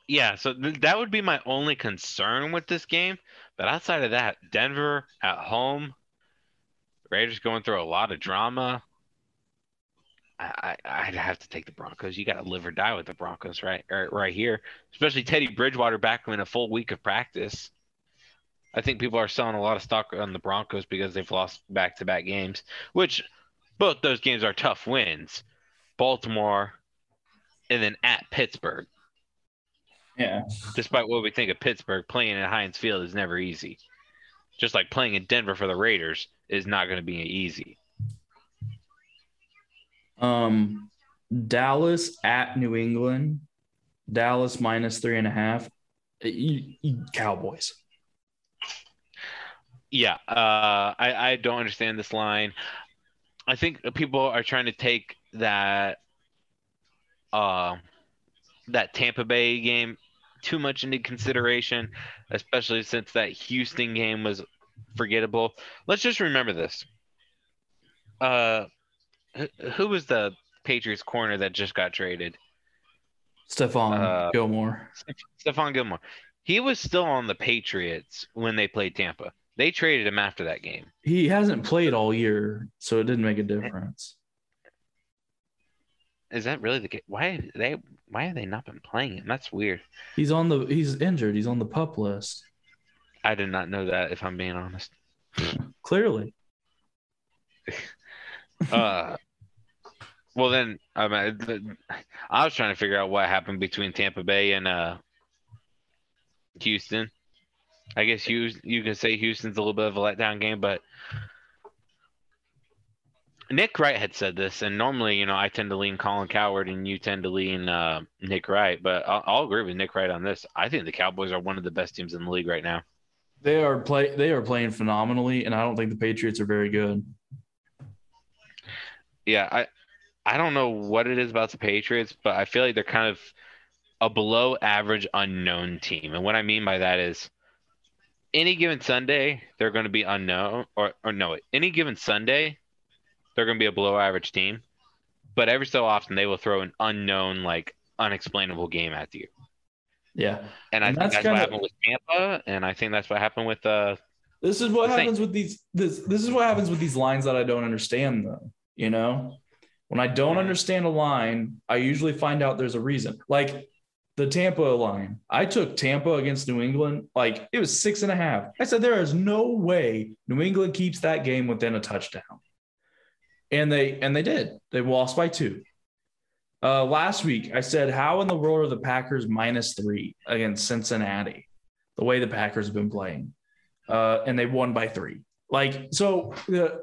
yeah so th- that would be my only concern with this game but outside of that, Denver at home, Raiders going through a lot of drama. I, I'd have to take the Broncos. You got to live or die with the Broncos, right? Right, right here. Especially Teddy Bridgewater back in a full week of practice. I think people are selling a lot of stock on the Broncos because they've lost back-to-back games, which both those games are tough wins. Baltimore, and then at Pittsburgh Yeah. despite what we think of Pittsburgh, playing at Heinz Field is never easy. Just like playing in Denver for the Raiders is not going to be easy. Um, Dallas at New England. Dallas minus three and a half. Cowboys. Yeah, uh, I, I don't understand this line. I think people are trying to take that uh, that Tampa Bay game too much into consideration, especially since that Houston game was forgettable. Let's just remember this. Uh, who- was the Patriots corner that just got traded? Stephon Uh, Gilmore. Stephon Gilmore. He was still on the Patriots when they played Tampa. They traded him after that game. He hasn't played all year, so it didn't make a difference. Is that really the case? Why have they? Why have they not been playing him? That's weird. He's on the he's injured. He's on the pup list. I did not know that. If I'm being honest. Clearly. Uh, well then, I, mean, I was trying to figure out what happened between Tampa Bay and uh, Houston. I guess you you can say Houston's a little bit of a letdown game, but Nick Wright had said this, and normally, you know, I tend to lean Colin Cowherd, and you tend to lean uh, Nick Wright, but I'll, I'll agree with Nick Wright on this. I think the Cowboys are one of the best teams in the league right now. They are play they are playing phenomenally, and I don't think the Patriots are very good. Yeah, I I don't know what it is about the Patriots, but I feel like they're kind of a below average unknown team. And what I mean by that is any given Sunday, they're going to be unknown or or no, any given Sunday, they're going to be a below average team. But every so often they will throw an unknown like unexplainable game at you. Yeah. And I And think that's that's what happened with Tampa, and I think that's what happened with uh This is what thing- happens with these this this is what happens with these lines that I don't understand though. You know? When I don't Mhm. understand a line, I usually find out there's a reason. Like the Tampa line. I took Tampa against New England, like it was six and a half. I said there is no way New England keeps that game within a touchdown. And they and they did. They lost by two. Uh, last week, I said, How in the world are the Packers minus three against Cincinnati? The way the Packers have been playing. Uh, and they won by three. Like, so the,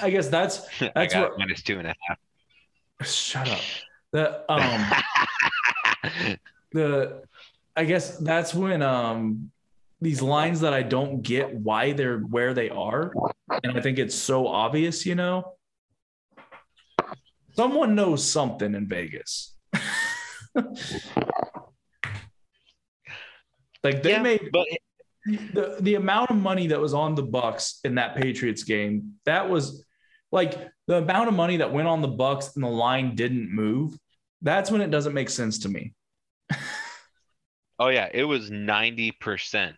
I guess that's, I that's got what, minus two and a half. shut up. The, um, the I guess that's when um these lines that I don't get why they're where they are, and I think it's so obvious, you know. Someone knows something in Vegas. like they yeah, made but the the amount of money that was on the Bucks in that Patriots game, that was like the amount of money that went on the Bucks and the line didn't move. That's when it doesn't make sense to me. oh yeah, it was ninety percent.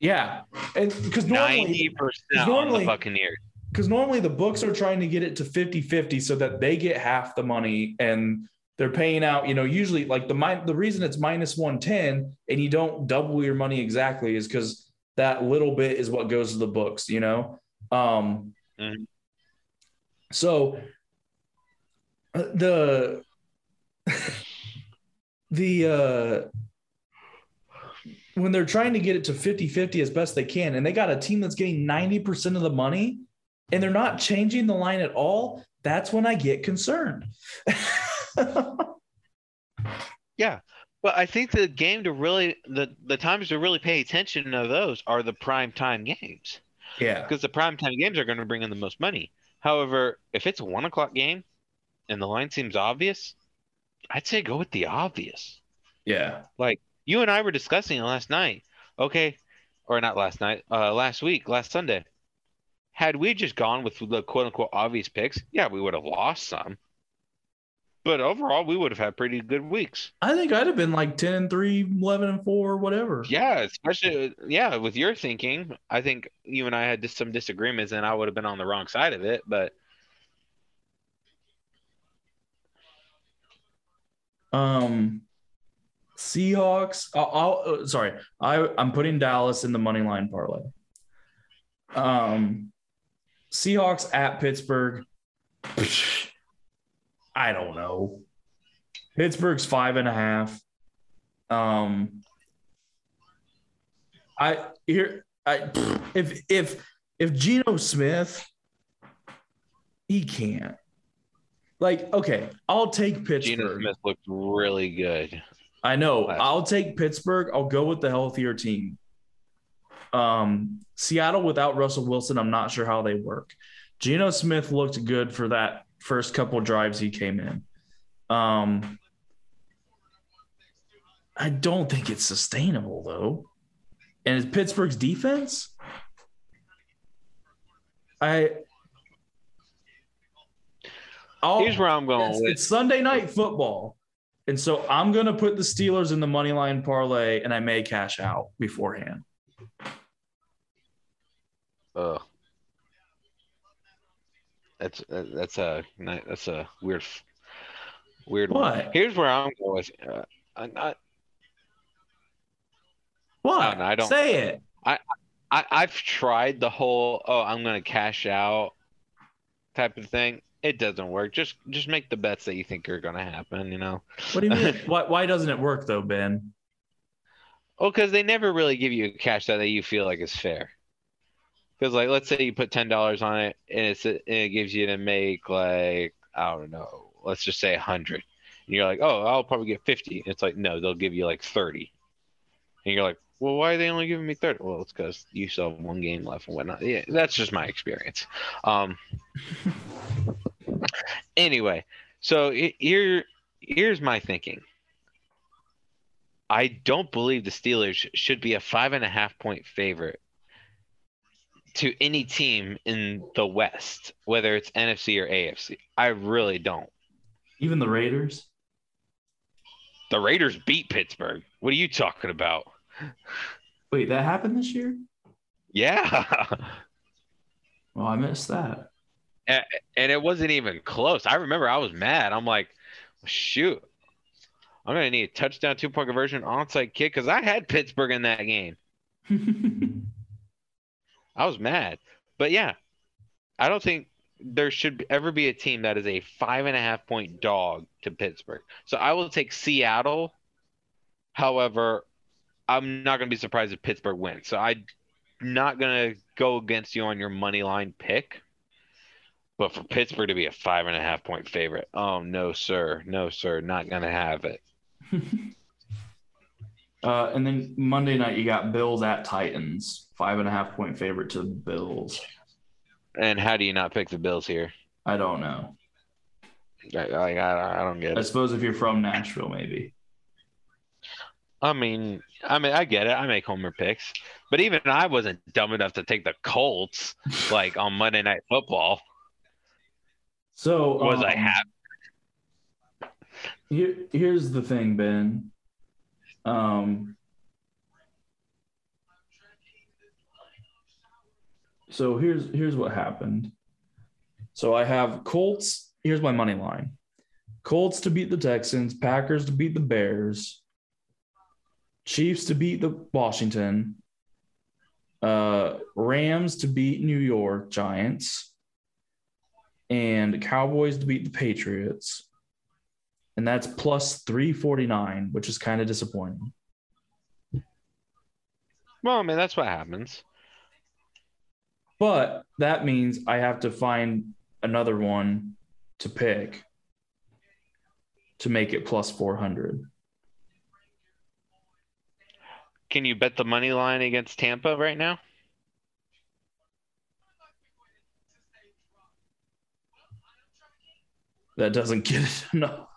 Yeah, and because normally Ninety percent on the Buccaneers. Because normally the books are trying to get it to 50-50 so that they get half the money and they're paying out you know usually like the min- the reason it's minus 110 and you don't double your money exactly is because that little bit is what goes to the books you know um Mhm. so uh, the the uh when they're trying to get it to 50-50 as best they can and they got a team that's getting 90% of the money and they're not changing the line at all that's when i get concerned Yeah, but I think the game to really the the times to really pay attention to those are the prime time games yeah because the prime time games are going to bring in the most money. However, if it's a one o'clock game and the line seems obvious, I'd say go with the obvious. yeah Like you and I were discussing it last night. Okay, or not last night, uh, last week, last Sunday. Had we just gone with the quote unquote obvious picks, yeah, we would have lost some. But overall, we would have had pretty good weeks. i think i'd have been like 10 and 3 11 and 4 whatever Yeah, especially yeah, with your thinking, I think you and I had just some disagreements, and I would have been on the wrong side of it. But um seahawks i'll, I'll uh, sorry i i'm putting dallas in the money line parlay um seahawks at pittsburgh i don't know pittsburgh's five and a half um i here i if if if Geno Smith he can't like okay i'll take pittsburgh Geno Smith looked really good. I know. I'll take Pittsburgh. I'll go with the healthier team. Um, Seattle without Russell Wilson, I'm not sure how they work. Geno Smith looked good for that first couple drives he came in. Um, I don't think it's sustainable though. And is Pittsburgh's defense? I. I'll, Here's where I'm going it's, with. it's Sunday night football. And so I'm going to put the Steelers in the money line parlay and I may cash out beforehand. Ugh. That's that's a that's a weird weird one. What? Here's where I'm going with. Uh, I, I, What? no, I don't- Say it. I I've tried the whole oh I'm gonna cash out type of thing. It doesn't work. Just just make the bets that you think are gonna happen. You know. What do you mean? why, why doesn't it work though, Ben? Well, because they never really give you a cash out that you feel like is fair. Because like, let's say you put ten dollars on it, and it's and it gives you to make like I don't know, let's just say a hundred, and you're like, oh, I'll probably get fifty. It's like no, they'll give you like thirty, and you're like, well, why are they only giving me thirty? Well, it's because you still have one game left and whatnot. Yeah, that's just my experience. Um. anyway, so he- here here's my thinking. I don't believe the Steelers should be a five and a half point favorite to any team in the West, whether it's NFC or AFC. I really don't. Even the Raiders? The Raiders beat Pittsburgh. What are you talking about? Wait, that happened this year? Yeah. Well, I missed that. and it wasn't even close. I remember I was mad. I'm like, shoot, I'm going to need a touchdown, two point conversion, onside kick because I had Pittsburgh in that game. I was mad. But yeah, I don't think there should ever be a team that is a five and a half point dog to Pittsburgh. So I will take Seattle. However, I'm not going to be surprised if Pittsburgh wins. So I'm not going to go against you on your money line pick. But for Pittsburgh to be a five and a half point favorite, oh no, sir, no, sir, not going to have it. uh, and then Monday night you got Bills at Titans, five and a half point favorite to the Bills. And how do you not pick the Bills here? I don't know. I, I, I don't get it. I suppose if you're from Nashville, maybe. I mean, I mean, I get it. I make homer picks, but even I wasn't dumb enough to take the Colts like on Monday Night Football. So Was um, I happy? Here, here's the thing, Ben. Um, so here's here's what happened. So I have Colts. Here's my money line: Colts to beat the Texans, Packers to beat the Bears, Chiefs to beat the Washington, uh, Rams to beat New York Giants, and Cowboys to beat the Patriots. And that's plus 349, which is kind of disappointing. Well, I mean, that's what happens. But that means I have to find another one to pick to make it plus 400. Can you bet the money line against Tampa right now? That doesn't get it enough.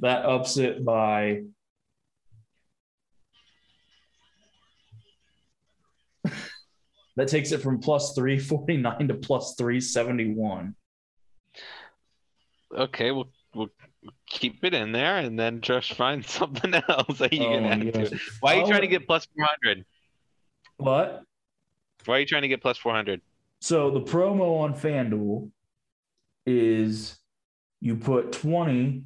That ups it by that takes it from plus 349 to plus 371. Okay, we'll we'll keep it in there and then just find something else that you Oh can add to. gosh. Why are you Oh. trying to get plus four hundred? What? Why are you trying to get plus four hundred? So the promo on FanDuel is you put 20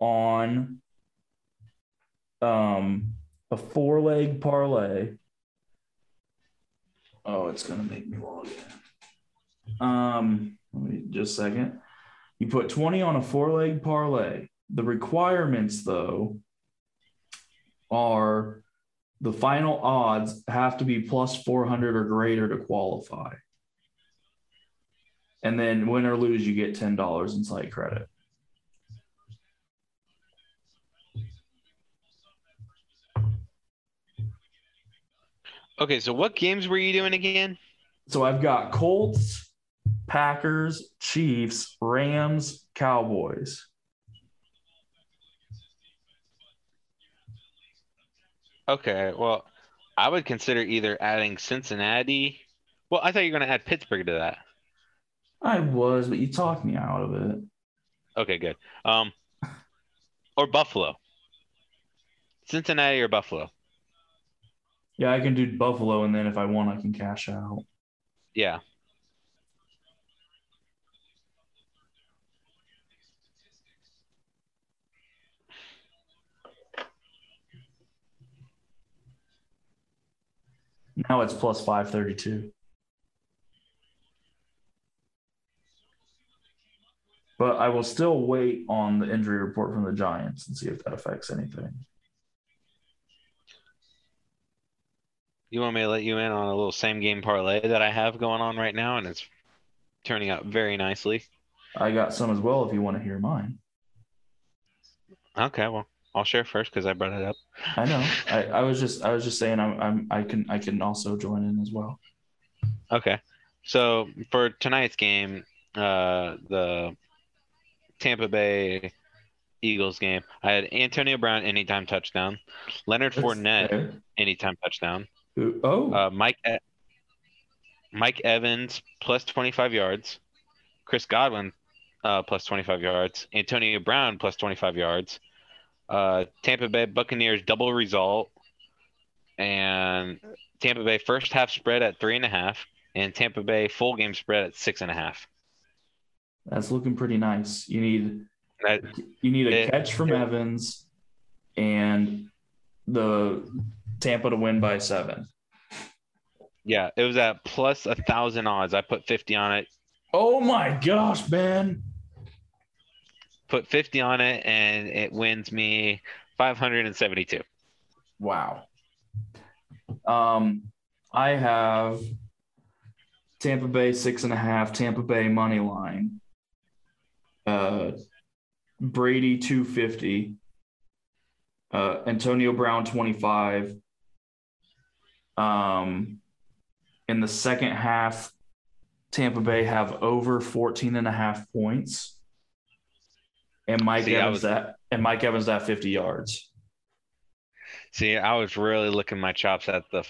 on um a four leg parlay. Oh, it's gonna make me log in. Um, just a second. You put 20 on a four leg parlay. The requirements, though, are the final odds have to be plus 400 or greater to qualify. And then win or lose, you get $10 in site credit. Okay, so what games were you doing again? So I've got Colts, Packers, Chiefs, Rams, Cowboys. Okay, well, I would consider either adding Cincinnati. Well, I thought you were going to add Pittsburgh to that. I was, but you talked me out of it. Okay, good. Um, or Buffalo. Cincinnati or Buffalo. Yeah, I can do Buffalo, and then if I want, I can cash out. Yeah. Now it's plus 532. But I will still wait on the injury report from the Giants and see if that affects anything. You want me to let you in on a little same game parlay that I have going on right now, and it's turning out very nicely. I got some as well if you want to hear mine. Okay, well, I'll share first because I brought it up. I know. I, I was just I was just saying I'm, I'm I can I can also join in as well. Okay. So for tonight's game, uh, the Tampa Bay Eagles game, I had Antonio Brown anytime touchdown, Leonard That's Fournette fair. anytime touchdown, Oh, uh, Mike E- Mike Evans plus 25 yards, Chris Godwin uh, plus 25 yards, Antonio Brown plus 25 yards, uh, Tampa Bay Buccaneers double result, and Tampa Bay first half spread at three and a half, and Tampa Bay full game spread at six and a half. That's looking pretty nice. You need That, you need a Yeah. catch from Evans and the Tampa to win by seven. Yeah, it was at plus a thousand odds. I put fifty on it. Oh my gosh, man. Put fifty on it, and it wins me five hundred and seventy-two. Wow. Um, I have Tampa Bay six and a half, Tampa Bay money line. Uh, Brady two fifty. Uh, Antonio Brown twenty five. Um, in the second half, Tampa Bay have over 14 and a half points. And Mike See, Evans was- at and Mike Evans at 50 yards. See, I was really looking my chops at the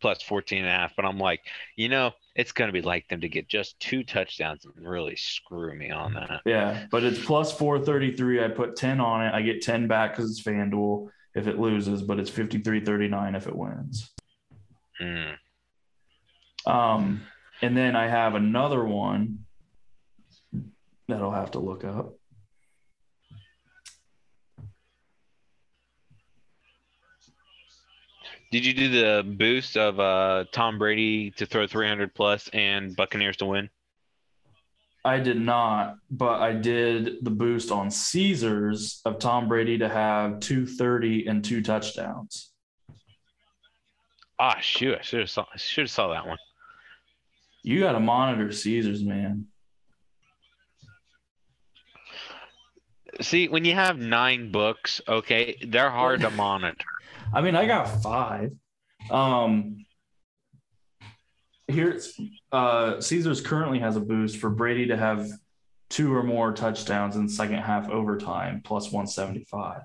plus 14 and a half, but I'm like, you know, it's going to be like them to get just two touchdowns and really screw me on that. Yeah, but it's plus 433. I put 10 on it. I get 10 back because it's FanDuel if it loses, but it's 53.39 if it wins. Mm. Um, and then I have another one that I'll have to look up. Did you do the boost of uh, Tom Brady to throw 300 plus and Buccaneers to win? I did not, but I did the boost on Caesars of Tom Brady to have 230 and two touchdowns. Ah, shoot! I should have saw. Should have saw that one. You got to monitor Caesars, man. See, when you have nine books, okay, they're hard to monitor. I mean, I got five. Um, here's uh, Caesars currently has a boost for Brady to have two or more touchdowns in second half overtime plus 175.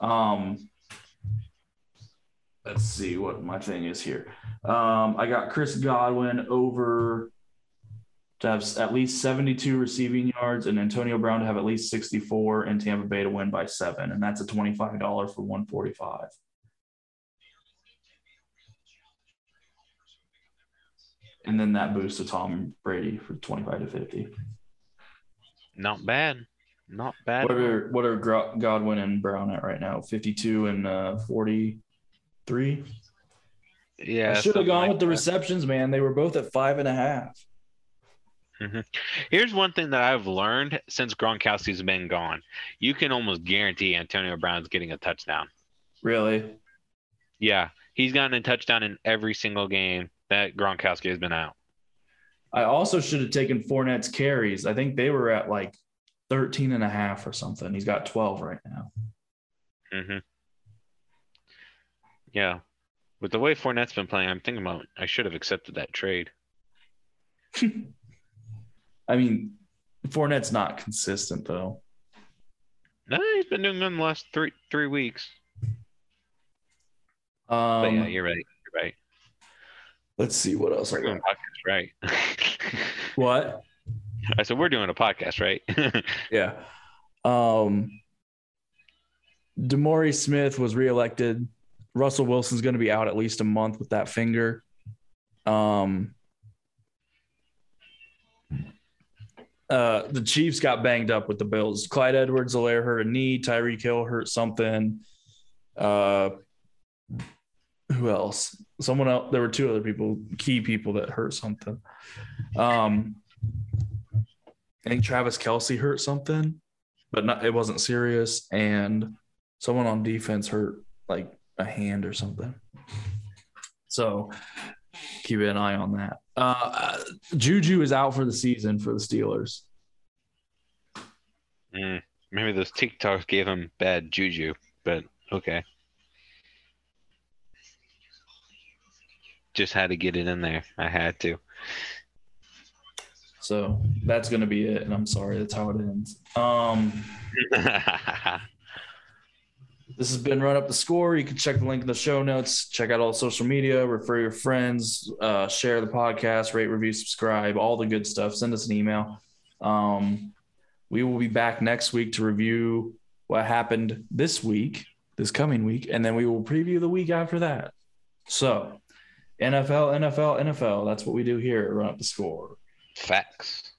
Um, let's see what my thing is here. Um, I got Chris Godwin over to have at least 72 receiving yards and Antonio Brown to have at least 64 and Tampa Bay to win by seven. And that's a $25 for 145. And then that boost to Tom Brady for 25 to 50. Not bad. Not bad. What are what are Godwin and Brown at right now? 52 and uh, 43. yeah, I should have gone like with the that. receptions, man. They were both at five and a half. Here's one thing that I've learned since Gronkowski's been gone: you can almost guarantee Antonio Brown's getting a touchdown. Really? Yeah, he's gotten a touchdown in every single game that Gronkowski has been out. I also should have taken Fournette's carries. I think they were at like 13 and a half or something. He's got 12 right now. hmm Yeah, with the way Fournette's been playing, I'm thinking about I should have accepted that trade. I mean, Fournette's not consistent though. No, he's been doing good in the last three three weeks. But Um, yeah, you're right. You're right. Let's see what else I We're doing got. podcast, right? What? I said we're doing a podcast, right? Yeah. Um, DeMaurice Smith was reelected. Russell Wilson's going to be out at least a month with that finger. Um, uh, the Chiefs got banged up with the Bills. Clyde Edwards Helaire hurt a knee. Tyreek Hill hurt something. Uh, who else? Someone else. There were two other people, key people that hurt something. Um, I think Travis Kelce hurt something, but not, it wasn't serious. And someone on defense hurt like a hand or something. So keep an eye on that. Uh, Juju is out for the season for the Steelers. Mm, maybe those TikToks gave him bad juju, but okay. Just had to get it in there. I had to. So that's going to be it. And I'm sorry, that's how it ends. Um, This has been Run Up the Score. You can check the link in the show notes. Check out all social media, refer your friends, uh, share the podcast, rate, review, subscribe, all the good stuff. Send us an email. Um, we will be back next week to review what happened this week, this coming week, and then we will preview the week after that. So, NFL, NFL, NFL. That's what we do here Run Up the Score. Facts.